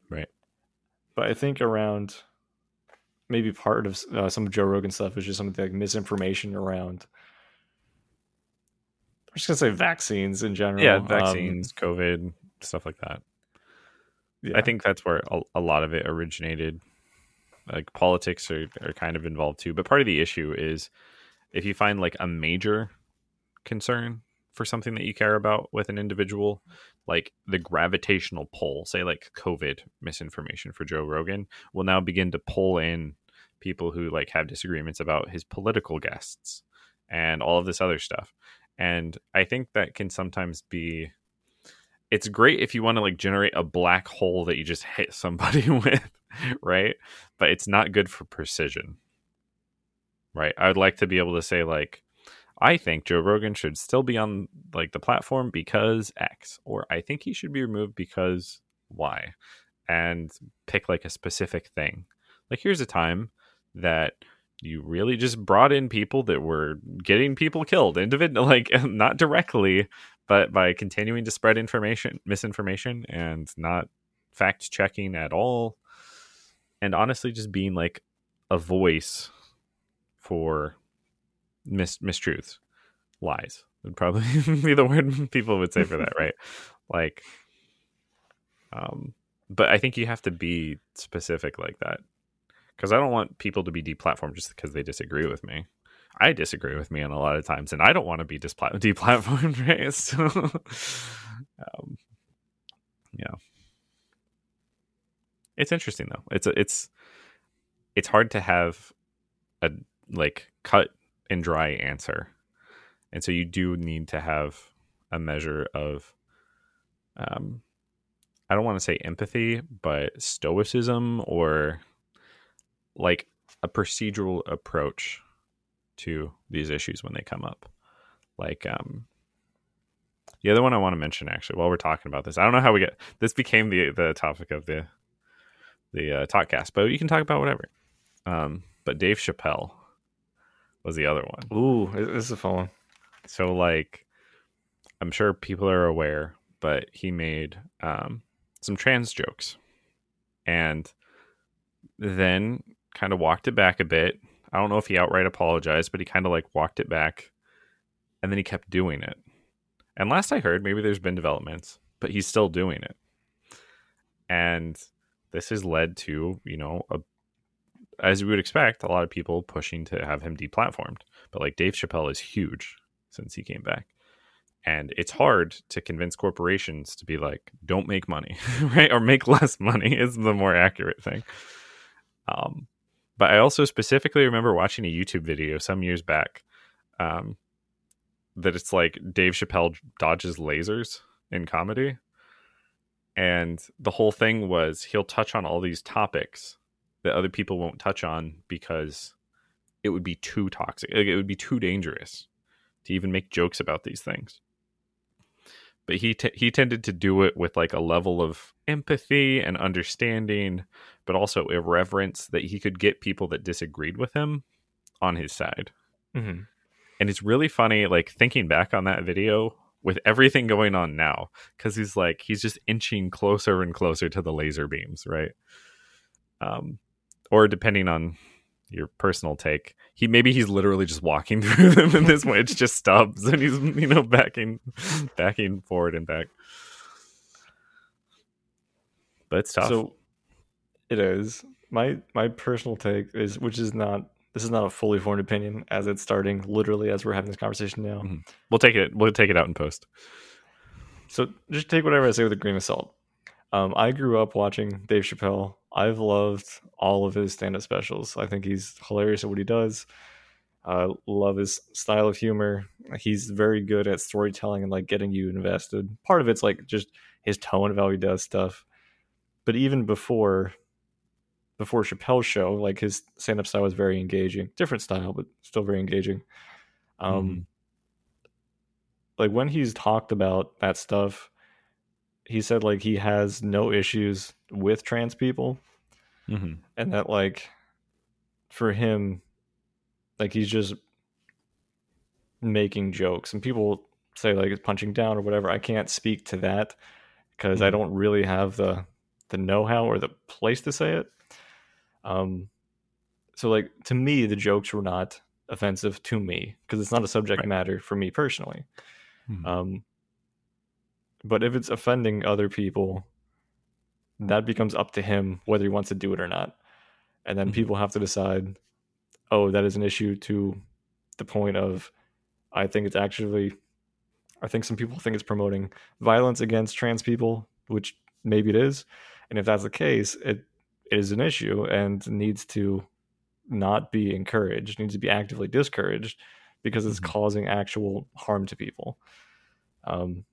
A: Right.
B: But I think around maybe part of uh, some of Joe Rogan stuff is just some something like misinformation around. I'm just gonna say vaccines in general.
A: yeah,
B: Um,
A: vaccines, COVID, stuff like that.
B: yeah.
A: I think that's where a, a lot of it originated. Like politics are, are kind of involved too. But part of the issue is if you find like a major concern for something that you care about with an individual, like the gravitational pull, say like COVID misinformation for Joe Rogan, will now begin to pull in people who like have disagreements about his political guests and all of this other stuff. And I think that can sometimes be it's great if you want to like generate a black hole that you just hit somebody with, right? But it's not good for precision. Right? I would like to be able to say like I think Joe Rogan should still be on like the platform because X or I think he should be removed because Y and pick like a specific thing. Like here's a time that you really just brought in people that were getting people killed individual like not directly but by continuing to spread information misinformation and not fact checking at all and honestly just being like a voice for mis- mistruths lies would probably be the word people would say for that right like um but i think you have to be specific like that because i don't want people to be deplatformed just because they disagree with me I disagree with me on a lot of times, and I don't want to be displa- deplatformed, right? So, um, yeah, it's interesting though. It's a, it's it's hard to have a like cut and dry answer, and so you do need to have a measure of, um, I don't want to say empathy, but stoicism or like a procedural approach to these issues when they come up. Like um the other one I want to mention actually while we're talking about this. I don't know how we get this became the the topic of the the uh, talkcast, but you can talk about whatever. Um but Dave Chappelle was the other one.
B: Ooh, this is a fun one.
A: So like I'm sure people are aware, but he made um some trans jokes and then kind of walked it back a bit I don't know if he outright apologized, but he kind of like walked it back and then he kept doing it. And last I heard, maybe there's been developments, but he's still doing it. And this has led to, you know, a, as we would expect, a lot of people pushing to have him deplatformed. But like Dave Chappelle is huge since he came back. And it's hard to convince corporations to be like, don't make money, right? Or make less money is the more accurate thing. Um, but I also specifically remember watching a YouTube video some years back um, that it's like Dave Chappelle dodges lasers in comedy. And the whole thing was he'll touch on all these topics that other people won't touch on because it would be too toxic. Like, it would be too dangerous to even make jokes about these things. But he t- he tended to do it with like a level of empathy and understanding, but also irreverence that he could get people that disagreed with him on his side.
B: Mm-hmm.
A: And it's really funny, like thinking back on that video with everything going on now, because he's like he's just inching closer and closer to the laser beams, right? Um, or depending on your personal take. He maybe he's literally just walking through them in this way. It's just stubs and he's you know backing backing forward and back. But it's tough.
B: So it is. My my personal take is which is not this is not a fully formed opinion as it's starting literally as we're having this conversation now.
A: Mhm. We'll take it we'll take it out in post.
B: So just take whatever I say with a grain of salt. Um, I grew up watching Dave Chappelle. I've loved all of his stand-up specials. I think he's hilarious at what he does. I love his style of humor. He's very good at storytelling and like getting you invested. Part of it's like just his tone of how he does stuff. But even before before Chappelle's show, like his stand-up style was very engaging. Different style, but still very engaging. Um
A: Mhm.
B: like when he's talked about that stuff, he said like he has no issues with trans people
A: Mhm.
B: and that like for him like he's just making jokes and people say like it's punching down or whatever i can't speak to that because i
A: Mhm.
B: don't really have the the know-how or the place to say it um so like to me the jokes were not offensive to me because it's not a subject
A: Right.
B: matter for me personally
A: Mhm.
B: um, but if it's offending other people, that becomes up to him whether he wants to do it or not. And then
A: Mhm.
B: people have to decide, oh, that is an issue to the point of, I think it's actually, I think some people think it's promoting violence against trans people, which maybe it is. And if that's the case, it, it is an issue and needs to not be encouraged, needs to be actively discouraged because it's
A: Mhm.
B: causing actual harm to people. Um,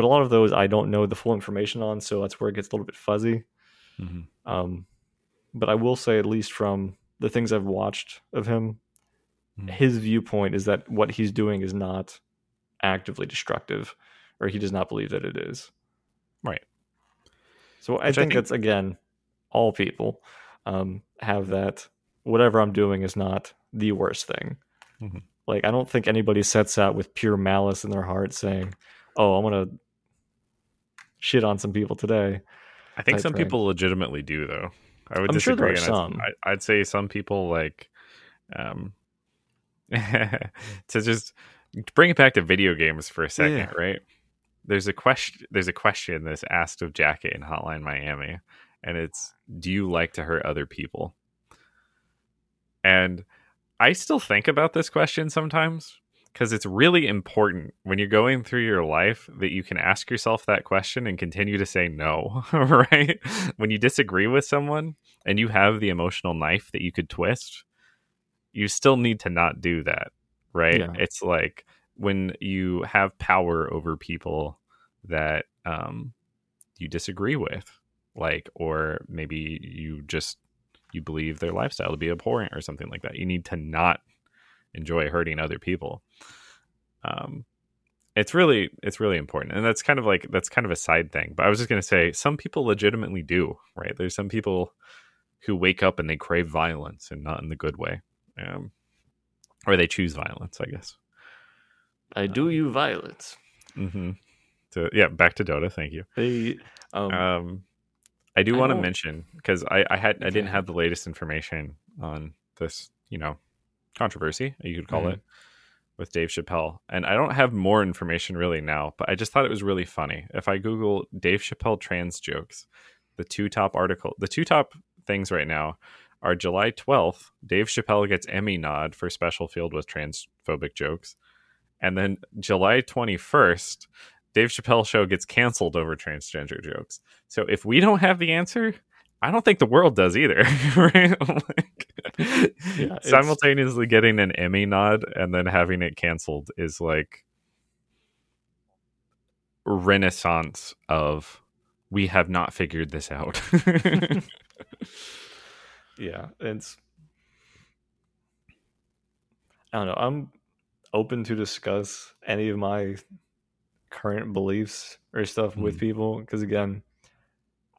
B: but a lot of those I don't know the full information on, so that's where it gets a little bit fuzzy.
A: Mhm.
B: Um, but I will say, at least from the things I've watched of him,
A: Mhm.
B: his viewpoint is that what he's doing is not actively destructive, or he does not believe that it is.
A: Right.
B: So I
A: Which I
B: think,
A: think-
B: that's again, all people um, have that. Whatever I'm doing is not the worst thing.
A: Mhm.
B: Like I don't think anybody sets out with pure malice in their heart, saying, "Oh, I'm gonna shit on some people today."
A: I think some
B: thing.
A: people legitimately do though. I would
B: I'm sure there
A: disagree.
B: are
A: I'd-
B: some.
A: I, I'd say some people like um to just bring it back to video games for a second,
B: Yeah.
A: right? There's a question there's a question that's asked of Jacket in Hotline Miami and it's do you like to hurt other people? And I still think about this question sometimes because it's really important when you're going through your life that you can ask yourself that question and continue to say no, right? When you disagree with someone and you have the emotional knife that you could twist, you still need to not do that, right?
B: Yeah.
A: It's like when you have power over people that um, you disagree with, like, or maybe you just you believe their lifestyle to be abhorrent or something like that. You need to not enjoy hurting other people. Um, it's really it's really important, and that's kind of like that's kind of a side thing. But I was just gonna say some people legitimately do, right? There's some people who wake up and they crave violence and not in the good way, um, or they choose violence, I guess.
B: I do you violence.
A: hmm So yeah, back to Dota. Thank you.
B: They, um,
A: Um, I do want to mention because I, I had I didn't have the latest information on this, you know, controversy you could call
B: Mhm.
A: it with Dave Chappelle, and I don't have more information really now. But I just thought it was really funny. If I Google Dave Chappelle trans jokes, the two top article, the two top things right now are July twelfth. Dave Chappelle gets Emmy nod for special field with transphobic jokes, and then July twenty first. Dave Chappelle show gets canceled over transgender jokes. So if we don't have the answer, I don't think the world does either. right? Like,
B: it's-
A: Simultaneously getting an Emmy nod and then having it canceled is like renaissance of we have not figured this out.
B: yeah, it's. I don't know. I'm open to discuss any of my current beliefs or stuff with
A: Mhm.
B: people because again,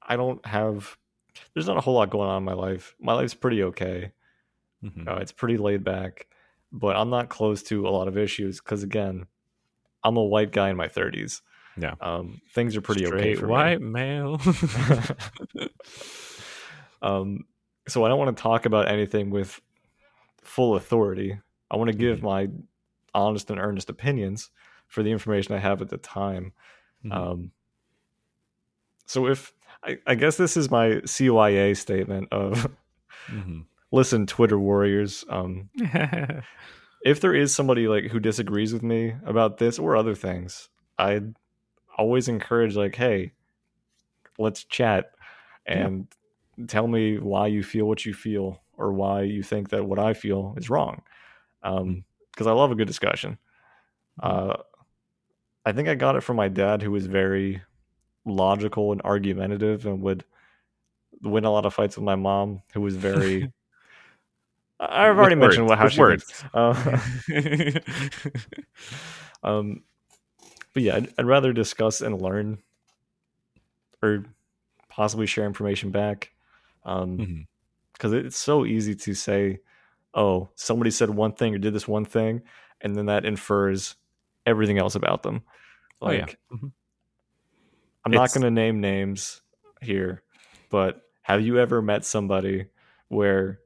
B: I don't have. There's not a whole lot going on in my life. My life's pretty okay.
A: Mhm.
B: Uh, it's pretty laid back, but I'm not close to a lot of issues because again, I'm a white guy in my 30s.
A: Yeah.
B: um, things are pretty okay
A: Straight
B: for me.
A: white male.
B: um, so I don't want to talk about anything with full authority. I want to give
A: Mhm.
B: my honest and earnest opinions for the information I have at the time.
A: Mhm.
B: Um, so if I, I guess this is my CYA statement of
A: Mhm.
B: listen, Twitter warriors. Um, if there is somebody like who disagrees with me about this or other things, I'd always encourage like, hey, let's chat
A: Yeah.
B: and tell me why you feel what you feel or why you think that what I feel is wrong. Um, because I love a good discussion. Uh, I think I got it from my dad, who was very logical and argumentative and would win a lot of fights with my mom, who was very. I've
A: With
B: already mentioned
A: words,
B: what how
A: with
B: she
A: words.
B: Uh, um, but yeah, I'd, I'd rather discuss and learn, or possibly share information back, um,
A: Mhm.
B: because it's so easy to say, "Oh, somebody said one thing or did this one thing," and then that infers everything else about them.
A: Oh, yeah.
B: Like, I'm not going to name names here, but have you ever met somebody where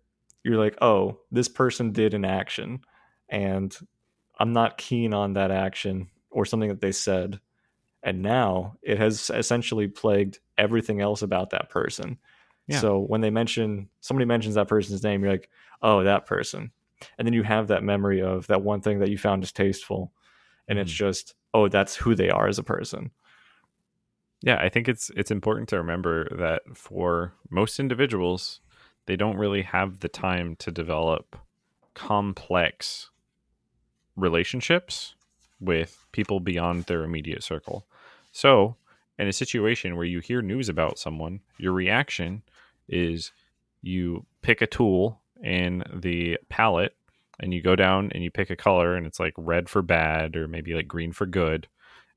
B: you're like, "Oh, this person did an action," and I'm not keen on that action or something that they said, and now it has essentially plagued everything else about that person.
A: Yeah.
B: So when they mention somebody mentions that person's name, you're like, "Oh, that person," and then you have that memory of that one thing that you found distasteful, and it's
A: Mhm.
B: just, "Oh, that's who they are as a person."
A: Yeah, I think it's it's important to remember that for most individuals, they don't really have the time to develop complex relationships with people beyond their immediate circle. So, in a situation where you hear news about someone, your reaction is you pick a tool in the palette and you go down and you pick a color and it's like red for bad or maybe like green for good.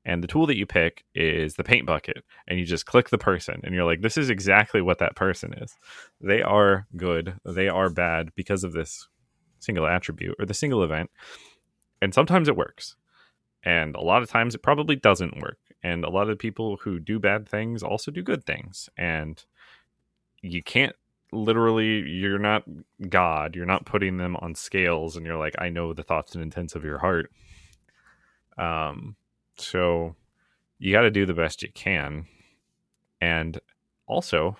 A: And the tool that you pick is the paint bucket and you just click the person and you're like this is exactly what that person is. They are good, they are bad because of this single attribute or the single event. And sometimes it works. And a lot of times it probably doesn't work. And a lot of people who do bad things also do good things. And you can't literally, you're not God. You're not putting them on scales and you're like, I know the thoughts and intents of your heart. Um, so you got to do the best you can. And also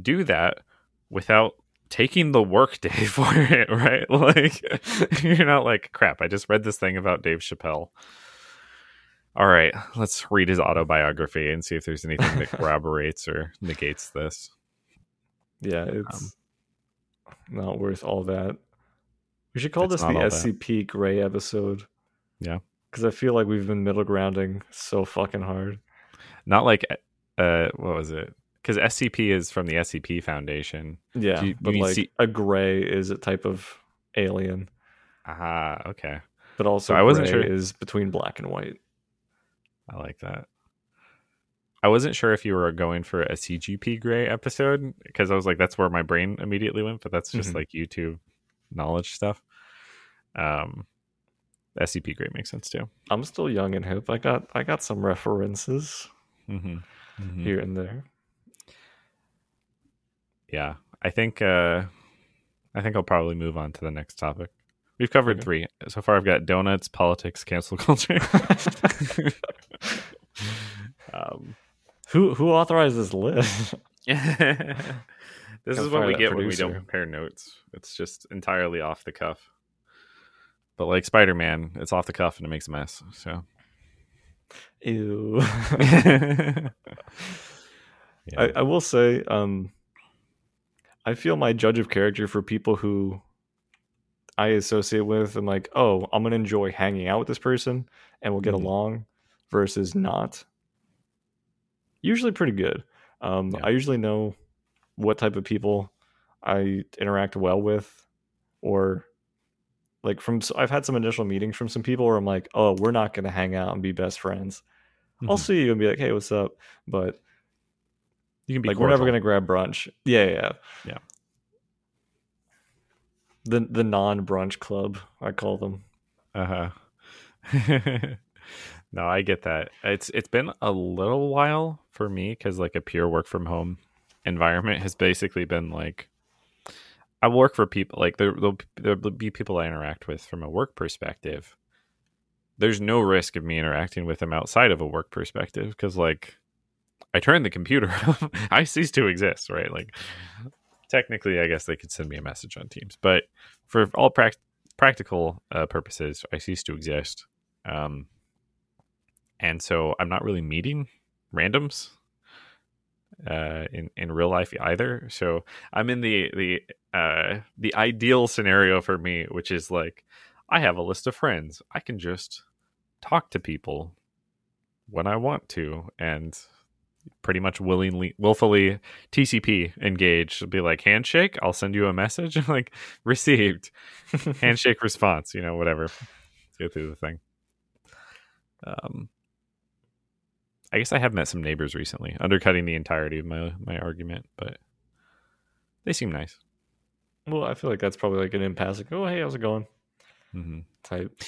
A: do that without taking the work day for it, right? Like you're not like, crap, I just read this thing about Dave Chappelle. All right, let's read his autobiography and see if there's anything that corroborates or negates this.
B: Yeah, it's um, not worth all that. We should call this the
A: all that.
B: SCP Gray episode.
A: Yeah.
B: Because I feel like we've been middle grounding so fucking hard.
A: Not like, uh, what was it? Because SCP is from the SCP Foundation.
B: Yeah,
A: you-
B: but like
A: see-
B: a gray is a type of alien,
A: Aha, okay.
B: but also
A: So I wasn't
B: gray
A: sure-
B: is between black and white.
A: I like that. I wasn't sure if you were going for a CGP Gray episode because I was like, that's where my brain immediately went, but that's just
B: Mhm.
A: like YouTube knowledge stuff. Um, SCP Gray makes sense too.
B: I'm still young and hip. I got I got some references
A: Mm-hmm.
B: here and there.
A: Yeah, I think uh, I think I'll probably move on to the next topic. We've covered
B: Okay.
A: three so far. I've got donuts, politics, cancel culture. um,
B: Who who authorized this list?
A: this is what we get when we don't
B: producer.
A: compare notes. It's just entirely off the cuff. But like Spider Man, it's off the cuff and it makes a mess. So
B: Ew.
A: yeah.
B: I, I will say, um, I feel my judge of character for people who I associate with and like, oh, I'm gonna enjoy hanging out with this person and we'll get
A: Mhm.
B: along versus not. Usually pretty good. Um,
A: Yeah.
B: I usually know what type of people I interact well with, or like from. I've had some initial meetings from some people where I'm like, oh, we're not gonna hang out and be best friends. I'll
A: Mhm.
B: see you and be like, hey, what's up? But
A: You can be
B: like we're never gonna grab brunch. Yeah, yeah, yeah.
A: Yeah.
B: The the non brunch club, I call them.
A: Uh huh. no, I get that. It's it's been a little while for me because like a pure work from home environment has basically been like I work for people like there there'll, there'll be people I interact with from a work perspective. There's no risk of me interacting with them outside of a work perspective because like I turn the computer off. I cease to exist, right? Like technically, I guess they could send me a message on Teams, but for all prac practical uh, purposes, I cease to exist. Um, and so I'm not really meeting randoms uh, in in real life either. So I'm in the the uh, the ideal scenario for me, which is like I have a list of friends. I can just talk to people when I want to, and pretty much willingly, willfully TCP engage. Be like handshake. I'll send you a message. like received handshake response. You know, whatever. Go through the thing. Um, I guess I have met some neighbors recently, undercutting the entirety of my my argument, but they seem nice.
B: well, I feel like that's probably like an impasse. Like, oh, hey, how's it going?
A: Mm-hmm.
B: Type.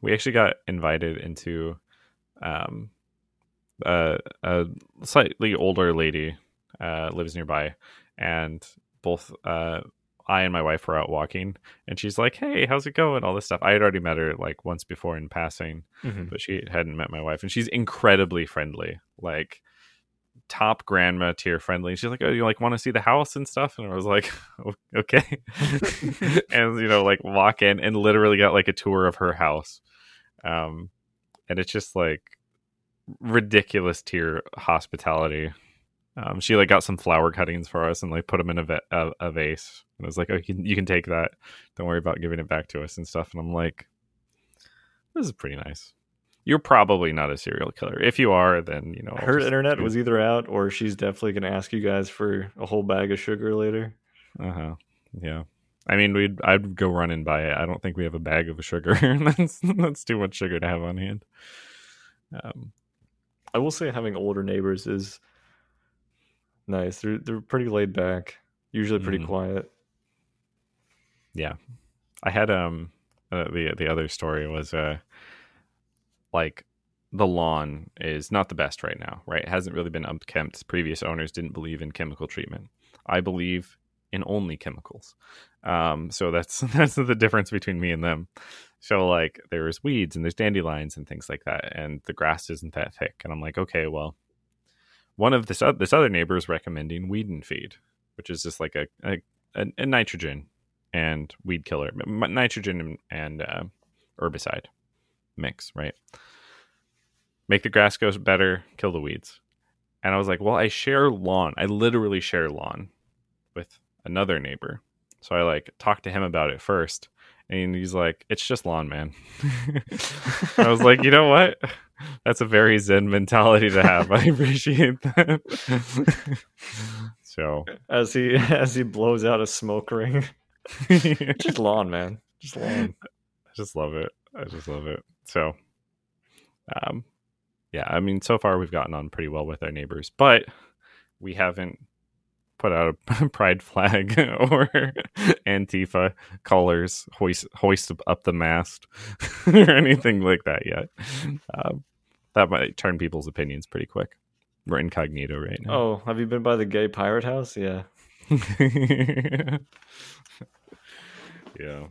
A: We actually got invited into um, uh, a slightly older lady uh, lives nearby, and both uh, I and my wife were out walking, and she's like, "Hey, how's it going?" All this stuff. I had already met her like once before in passing,
B: Mhm.
A: but she hadn't met my wife, and she's incredibly friendly, like top grandma tier friendly. And she's like, "Oh, you like want to see the house and stuff?" And I was like, "Okay," and you know, like walk in and literally got like a tour of her house, um, and it's just like ridiculous tier hospitality. Um, she like got some flower cuttings for us and like put them in a, va- a, a vase. And I was like, "Oh, you can, you can take that. Don't worry about giving it back to us and stuff." And I'm like, "This is pretty nice." You're probably not a serial killer. If you are, then you know I'll
B: Her
A: just-
B: internet was either out or she's definitely going to ask you guys for a whole bag of sugar later.
A: Uh huh. Yeah. I mean, we'd I'd go run and buy it. I don't think we have a bag of sugar. that's that's too much sugar to have on hand. Um,
B: I will say having older neighbors is nice. They're they're pretty laid back, usually pretty
A: Mhm.
B: quiet.
A: yeah, I had um uh, the the other story was uh like the lawn is not the best right now. Right, it hasn't really been unkempt. Previous owners didn't believe in chemical treatment. I believe in only chemicals. Um, so that's that's the difference between me and them. So like there's weeds and there's dandelions and things like that, and the grass isn't that thick. And I'm like, okay, well, one of this oth- this other neighbor is recommending weed and feed, which is just like a a, a, a nitrogen and weed killer, nitrogen and, and uh, herbicide mix, right? Make the grass go better, kill the weeds. And I was like, well, I share lawn. I literally share lawn with another neighbor. So I like talked to him about it first. And he's like, it's just lawn, man. I was like, you know what? That's a very zen mentality to have. I appreciate that. so,
B: As he as he blows out a smoke ring, just lawn, man, just lawn.
A: I just love it. I just love it. So, um, yeah, I mean, so far we've gotten on pretty well with our neighbors, but we haven't put out a pride flag or Antifa colors, hoist hoist up the mast, or anything like that yet. Um, that might turn people's opinions pretty quick. We're incognito right now.
B: Oh, have you been by the gay pirate house? Yeah.
A: yeah.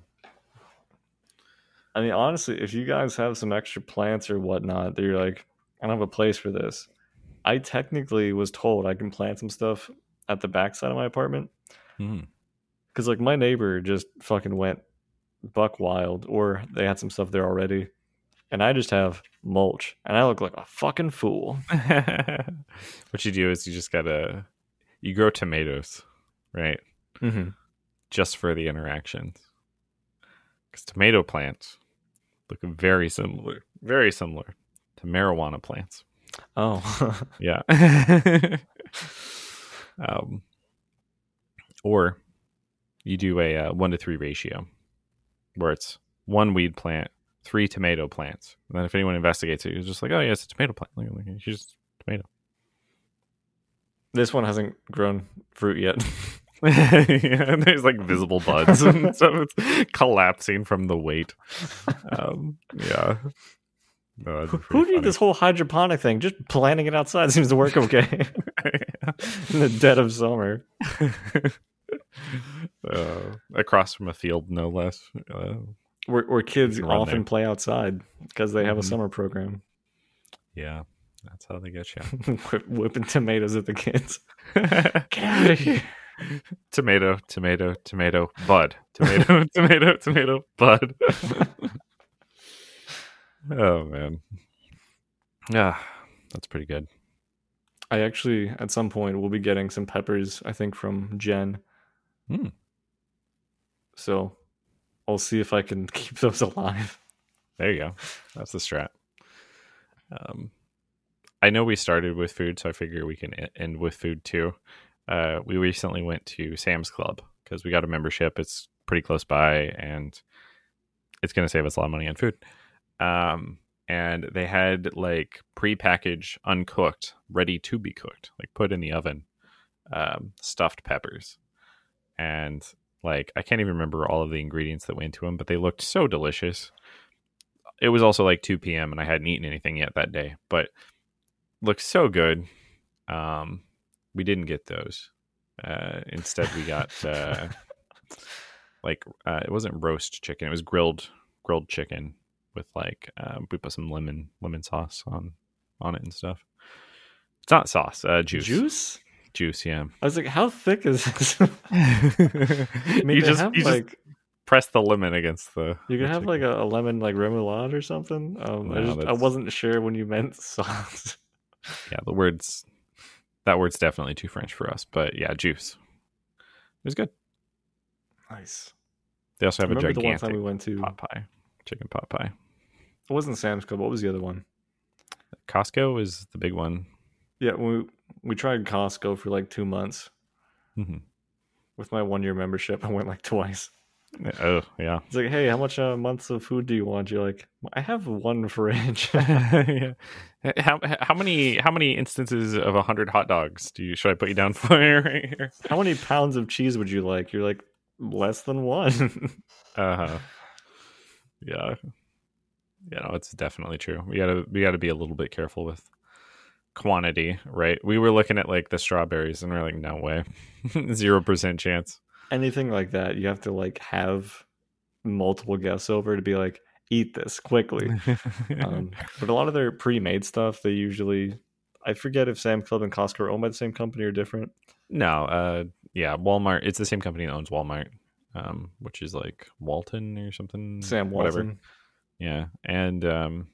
B: I mean, honestly, if you guys have some extra plants or whatnot, that you're like, I don't have a place for this. I technically was told I can plant some stuff at the backside of my apartment
A: Mhm.
B: because, like, my neighbor just fucking went buck wild, or they had some stuff there already, and I just have mulch, and I look like a fucking fool.
A: what you do is you just gotta you grow tomatoes, right?
B: Mm-hmm.
A: just for the interactions. Because tomato plants look very similar, very similar to marijuana plants.
B: Oh,
A: Yeah. um, or you do a uh, one to three ratio where it's one weed plant, three tomato plants. And then if anyone investigates it, you're just like, oh, yeah, it's a tomato plant. Like, like, just tomato.
B: this one hasn't grown fruit yet.
A: yeah, and there's like visible buds and stuff. It's collapsing from the weight. Um, yeah. No,
B: Who did this whole hydroponic thing? Just planting it outside seems to work okay in the dead of summer.
A: uh, across from a field, no less. Uh,
B: Where, where kids often
A: there.
B: play outside because they have a
A: Mhm.
B: summer program.
A: yeah, that's how they get you.
B: Whip, whipping tomatoes at the kids. Get out of here.
A: tomato, tomato, tomato, bud. Tomato, tomato, tomato, bud. Oh man. Yeah, that's pretty good.
B: I actually, at some point, will be getting some peppers, I think, from Jen.
A: Hmm.
B: So I'll see if I can keep those alive.
A: There you go. That's the strat. Um, I know we started with food, so I figure we can end with food too. Uh, we recently went to Sam's Club because we got a membership. It's pretty close by, and it's going to save us a lot of money on food. Um, and they had like pre-packaged, uncooked, ready to be cooked, like put in the oven, um, stuffed peppers, and like I can't even remember all of the ingredients that went into them, but they looked so delicious it was also like 2 p.m. and I hadn't eaten anything yet that day, but looked so good. Um, we didn't get those. Uh, instead, we got uh, like uh, it wasn't roast chicken; it was grilled grilled chicken with like uh, we put some lemon lemon sauce on on it and stuff. It's not sauce, uh, juice.
B: Juice?
A: juice. Yeah.
B: I was like, how thick is this?
A: you
B: I mean, they
A: just
B: have,
A: you just
B: like
A: press the lemon against the.
B: you could have like a, a lemon like remoulade or something. Um, I, just, I wasn't sure when you meant sauce.
A: yeah, the words that word's definitely too French for us, but yeah, juice. It was good.
B: nice.
A: They also have a
B: Remember the one time we went to?
A: pot pie, chicken pot pie.
B: It wasn't Sam's Club. What was the other one?
A: Costco is the big one.
B: Yeah, we we tried Costco for like two months
A: hmm
B: with my one year membership. I went like twice.
A: Oh yeah,
B: It's like, hey, how much uh, months of food do you want? You're like, I have one fridge.
A: yeah. How how many how many instances of a hundred hot dogs do you should I put you down for right here?
B: how many pounds of cheese would you like? You're like, less than one.
A: Uh huh. Yeah. Yeah, know it's definitely true. We gotta we gotta be a little bit careful with quantity, right? We were looking at like the strawberries and we're like, no way. Zero percent chance.
B: Anything like that, you have to like have multiple guests over to be like, eat this quickly. Um, but a lot of their pre-made stuff, they usually, I forget if Sam Club and Costco are owned by the same company or different.
A: no, uh yeah, Walmart it's the same company that owns Walmart. Um, which is like Walton or something.
B: Sam
A: whatever. Yeah. And um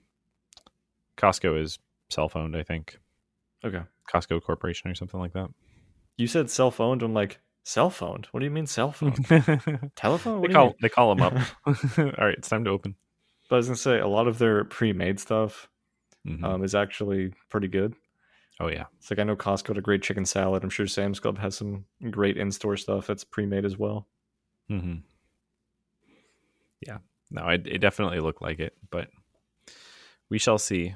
A: Costco is self owned, I think.
B: Okay.
A: Costco Corporation or something like that.
B: You said self-owned. I'm like, self-owned? What do you mean self-owned? Telephone? What
A: they call they call them up. All right, it's time to open.
B: But I was gonna say a lot of their pre-made stuff
A: Mhm.
B: um, is actually pretty good.
A: oh yeah,
B: It's like I know Costco had a great chicken salad. I'm sure Sam's Club has some great in-store stuff that's pre-made as well.
A: Mm-hmm. yeah. No, it, it definitely looked like it, but we shall see.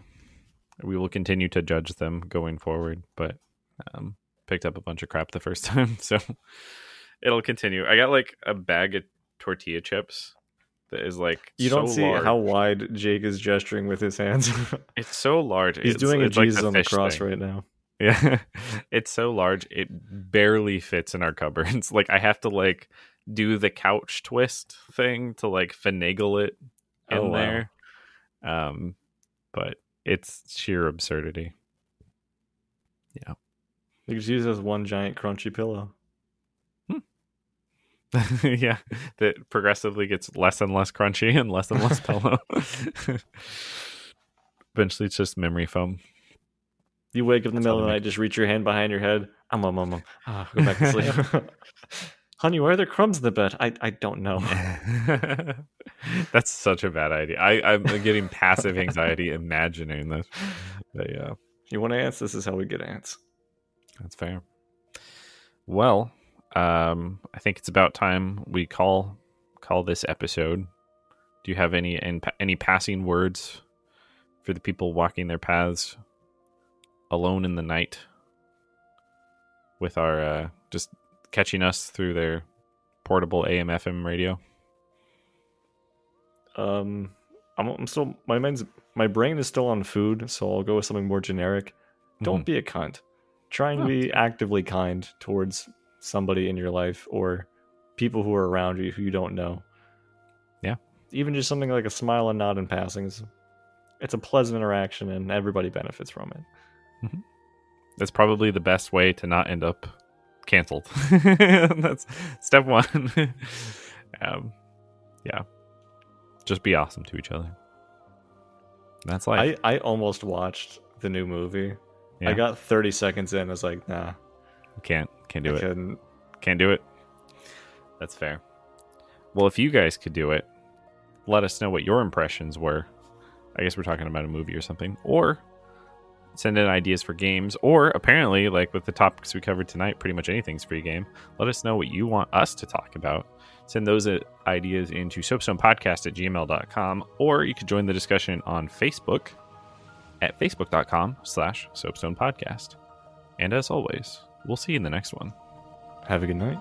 A: We will continue to judge them going forward, but um, picked up a bunch of crap the first time, so it'll continue. I got like a bag of tortilla chips that is like
B: You don't see
A: large.
B: how wide Jake is gesturing with his hands.
A: it's so large.
B: He's
A: It's-
B: doing a
A: it's like
B: Jesus on the cross
A: thing.
B: right now.
A: Yeah. it's so large it barely fits in our cupboards. Like I have to like do the couch twist thing to like finagle it in
B: Oh, wow.
A: there. Um but it's sheer absurdity. Yeah.
B: You just use it as one giant crunchy pillow.
A: yeah. That progressively gets less and less crunchy and less and less pillow. Eventually it's just memory foam.
B: You wake up in the
A: That's
B: middle of the night, just reach your hand behind your head. I'm a um. Ah, go back to sleep. Honey, why are there crumbs in the bed? I, I don't know.
A: That's such a bad idea. I, I'm getting passive anxiety imagining this. But yeah,
B: you want ants? This is how we get ants.
A: that's fair. Well, um, I think it's about time we call call this episode. Do you have any any, any passing words for the people walking their paths alone in the night with our uh, just catching us through their portable AM FM radio?
B: Um, I'm, I'm still my mind's my brain is still on food, so I'll go with something more generic. Don't
A: Mhm.
B: be a cunt. Try and
A: Oh.
B: be actively kind towards somebody in your life or people who are around you who you don't know.
A: Yeah.
B: Even just something like a smile and nod in passing is it's a pleasant interaction and everybody benefits from it.
A: That's probably the best way to not end up canceled. That's step one. um, yeah, just be awesome to each other. That's life.
B: I, I almost watched the new movie.
A: Yeah.
B: I got 30 seconds in. I was like, nah,
A: can't can't do
B: I
A: it.
B: couldn't.
A: Can't do it. That's fair. Well, if you guys could do it, let us know what your impressions were. I guess we're talking about a movie or something. Or send in ideas for games. Or apparently, like with the topics we covered tonight, pretty much anything's free game. Let us know what you want us to talk about. Send those uh, ideas into soapstonepodcast at gmail.com. Or you could join the discussion on Facebook at facebook.com slash soapstonepodcast. And as always, we'll see you in the next one.
B: Have a good night.